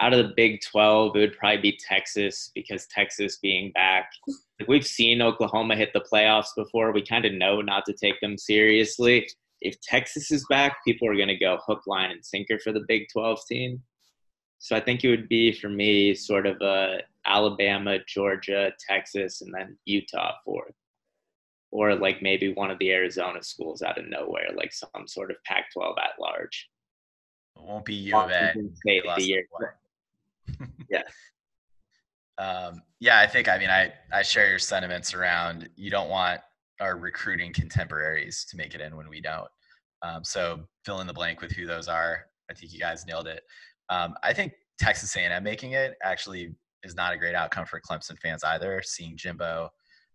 Out of the Big 12, it would probably be Texas because Texas being back. Like we've seen Oklahoma hit the playoffs before. We kind of know not to take them seriously. If Texas is back, people are going to go hook, line, and sinker for the Big 12 team. So I think it would be for me sort of a Alabama, Georgia, Texas, and then Utah fourth or like maybe one of the Arizona schools out of nowhere, like some sort of Pac-12 at large. It won't be U of A. State the year. Yeah. Um, yeah, I think I mean I I share your sentiments around you don't want our recruiting contemporaries to make it in when we don't. Um, so fill in the blank with who those are. I think you guys nailed it. Um, I think Texas A&M making it actually is not a great outcome for Clemson fans either. Seeing Jimbo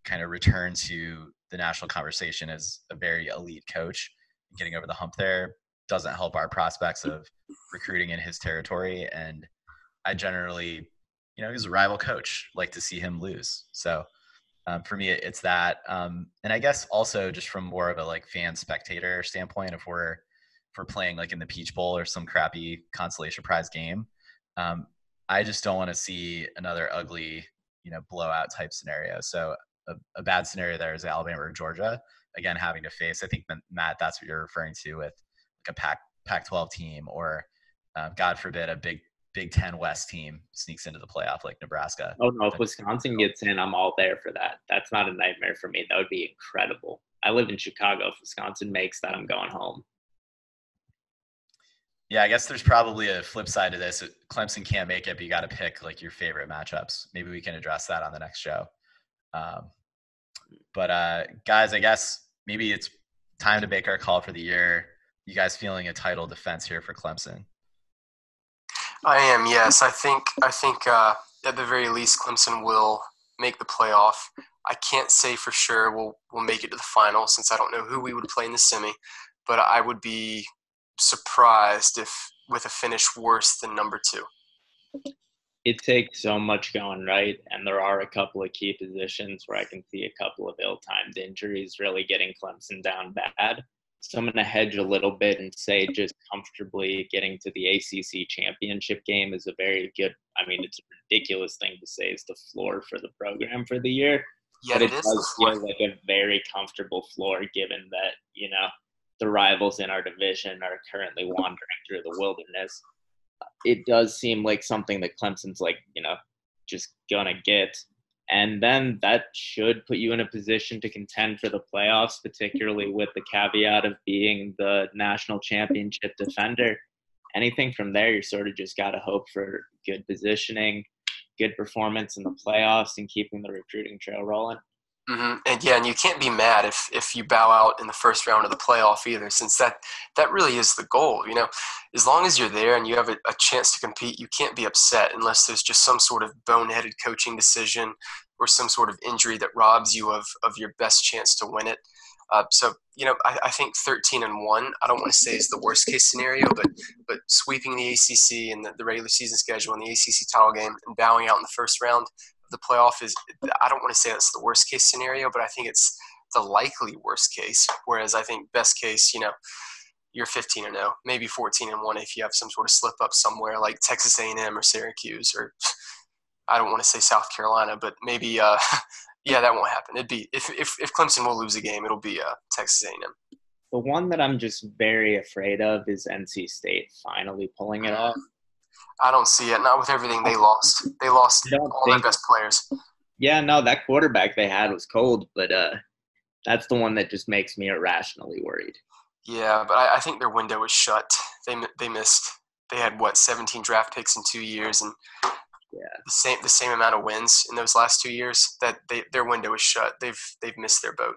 kind of return to the national conversation as a very elite coach, getting over the hump there doesn't help our prospects of recruiting in his territory. And I generally, you know, he's a rival coach, like to see him lose. So um, for me, it's that. Um, and I guess also just from more of a like fan spectator standpoint, if we're if we're playing like in the Peach Bowl or some crappy consolation prize game, um, I just don't want to see another ugly, you know, blowout type scenario. So a, a, bad scenario there is Alabama or Georgia. Again, having to face, I think Matt, that's what you're referring to with like a Pac Pac-12 team, or uh, God forbid, a Big Big Ten West team sneaks into the playoff like Nebraska. Oh no, if Wisconsin gets in, I'm all there for that. That's not a nightmare for me. That would be incredible. I live in Chicago. If Wisconsin makes that, I'm going home. Yeah, I guess there's probably a flip side to this. Clemson can't make it, but you got to pick like your favorite matchups. Maybe we can address that on the next show. Um, but uh, guys, I guess maybe it's time to make our call for the year. You guys feeling a title defense here for Clemson? I am. Yes, I think. I think uh, at the very least, Clemson will make the playoff. I can't say for sure we'll we'll make it to the final since I don't know who we would play in the semi, but I would be surprised if with a finish worse than number two. It takes so much going right, and there are a couple of key positions where I can see a couple of ill-timed injuries really getting Clemson down bad. So I'm going to hedge a little bit and say just comfortably getting to the ACC championship game is a very good. I mean, it's a ridiculous thing to say is the floor for the program for the year, Yeah, but it it is. does feel like a very comfortable floor given that you know the rivals in our division are currently wandering through the wilderness. It does seem like something that Clemson's like you know just gonna get. And then that should put you in a position to contend for the playoffs, particularly with the caveat of being the national championship defender. Anything from there, you sort of just got to hope for good positioning, good performance in the playoffs, and keeping the recruiting trail rolling. Hmm And yeah, and you can't be mad if if you bow out in the first round of the playoff either, since that that really is the goal. You know, as long as you're there and you have a, a chance to compete, you can't be upset unless there's just some sort of boneheaded coaching decision or some sort of injury that robs you of of your best chance to win it. Uh, so you know, I, I think 13 and one. I don't want to say is the worst case scenario, but but sweeping the ACC and the, the regular season schedule and the ACC title game and bowing out in the first round the playoff is. I don't want to say that's the worst case scenario, but I think it's the likely worst case. Whereas I think best case, you know, you're 15 and 0, maybe 14 and one if you have some sort of slip up somewhere like Texas A&M or Syracuse or I don't want to say South Carolina, but maybe uh, yeah, that won't happen. It'd be if if if Clemson will lose a game, it'll be uh, Texas A&M. The one that I'm just very afraid of is NC State finally pulling it off. I don't see it. Not with everything they lost. They lost I don't all their best players. Yeah, no, that quarterback they had was cold, but uh, that's the one that just makes me irrationally worried. Yeah, but I, I think their window is shut. They they missed. They had what 17 draft picks in two years, and Yeah. the same the same amount of wins in those last two years. That they their window is shut. They've they've missed their boat.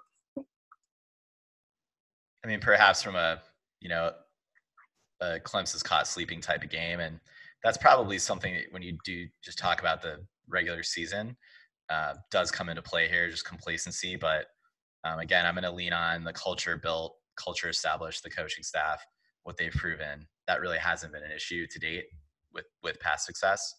I mean, perhaps from a you know a Clemson's caught sleeping type of game, and that's probably something that when you do just talk about the regular season uh, does come into play here, just complacency. But um, again, I'm going to lean on the culture built, culture established, the coaching staff, what they've proven. That really hasn't been an issue to date with with past success.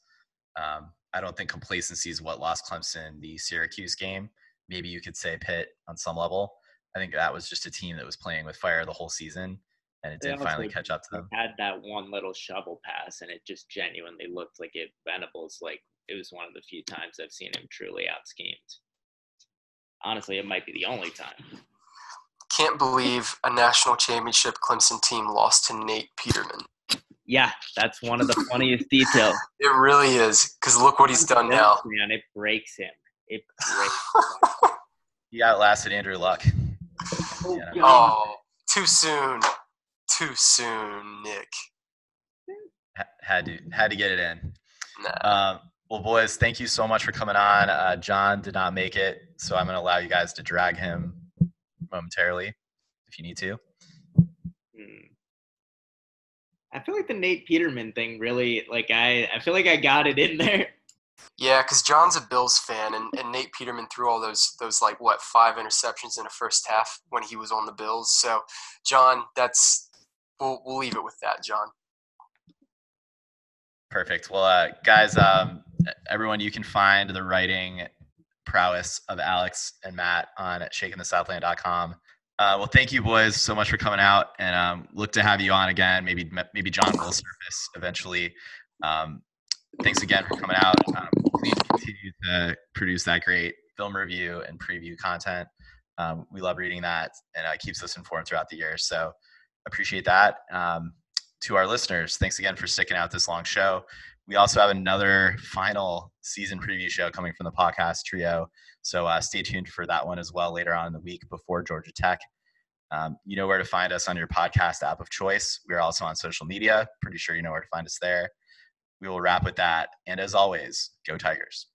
Um, I don't think complacency is what lost Clemson the Syracuse game. Maybe you could say Pitt on some level. I think that was just a team that was playing with fire the whole season, and it They did finally catch up to them. Had that one little shovel pass, and it just genuinely looked like it. Venables, like it was one of the few times I've seen him truly out schemed. Honestly, it might be the only time. Can't believe a national championship Clemson team lost to Nate Peterman. Yeah, that's one of the funniest details. It really is because look what he's done now. Man, it breaks him. It breaks. him. He outlasted Andrew Luck. Oh, Yeah. Oh, too soon. Too soon, Nick. Ha- Had to had to get it in. Nah. Um, well, boys, thank you so much for coming on. Uh, John did not make it, so I'm going to allow you guys to drag him momentarily if you need to. Hmm. I feel like the Nate Peterman thing really, like I, I feel like I got it in there. Yeah, because John's a Bills fan, and, and Nate Peterman threw all those those like what five interceptions in a first half when he was on the Bills. So, John, that's we'll we'll leave it with that, John. Perfect. Well, uh, guys, um, everyone, you can find the writing prowess of Alex and Matt on shakingthesouthland.com. Uh, well, thank you, boys, so much for coming out, and um, look to have you on again. Maybe maybe John will surface eventually. Um, thanks again for coming out. Um, please continue to produce that great film review and preview content. Um, we love reading that, and it keeps us informed throughout the year. So appreciate that. Um, to our listeners, thanks again for sticking out this long show. We also have another final season preview show coming from the podcast trio. So uh, stay tuned for that one as well later on in the week before Georgia Tech. Um, you know where to find us on your podcast app of choice. We are also on social media. Pretty sure you know where to find us there. We will wrap with that. And as always, go Tigers.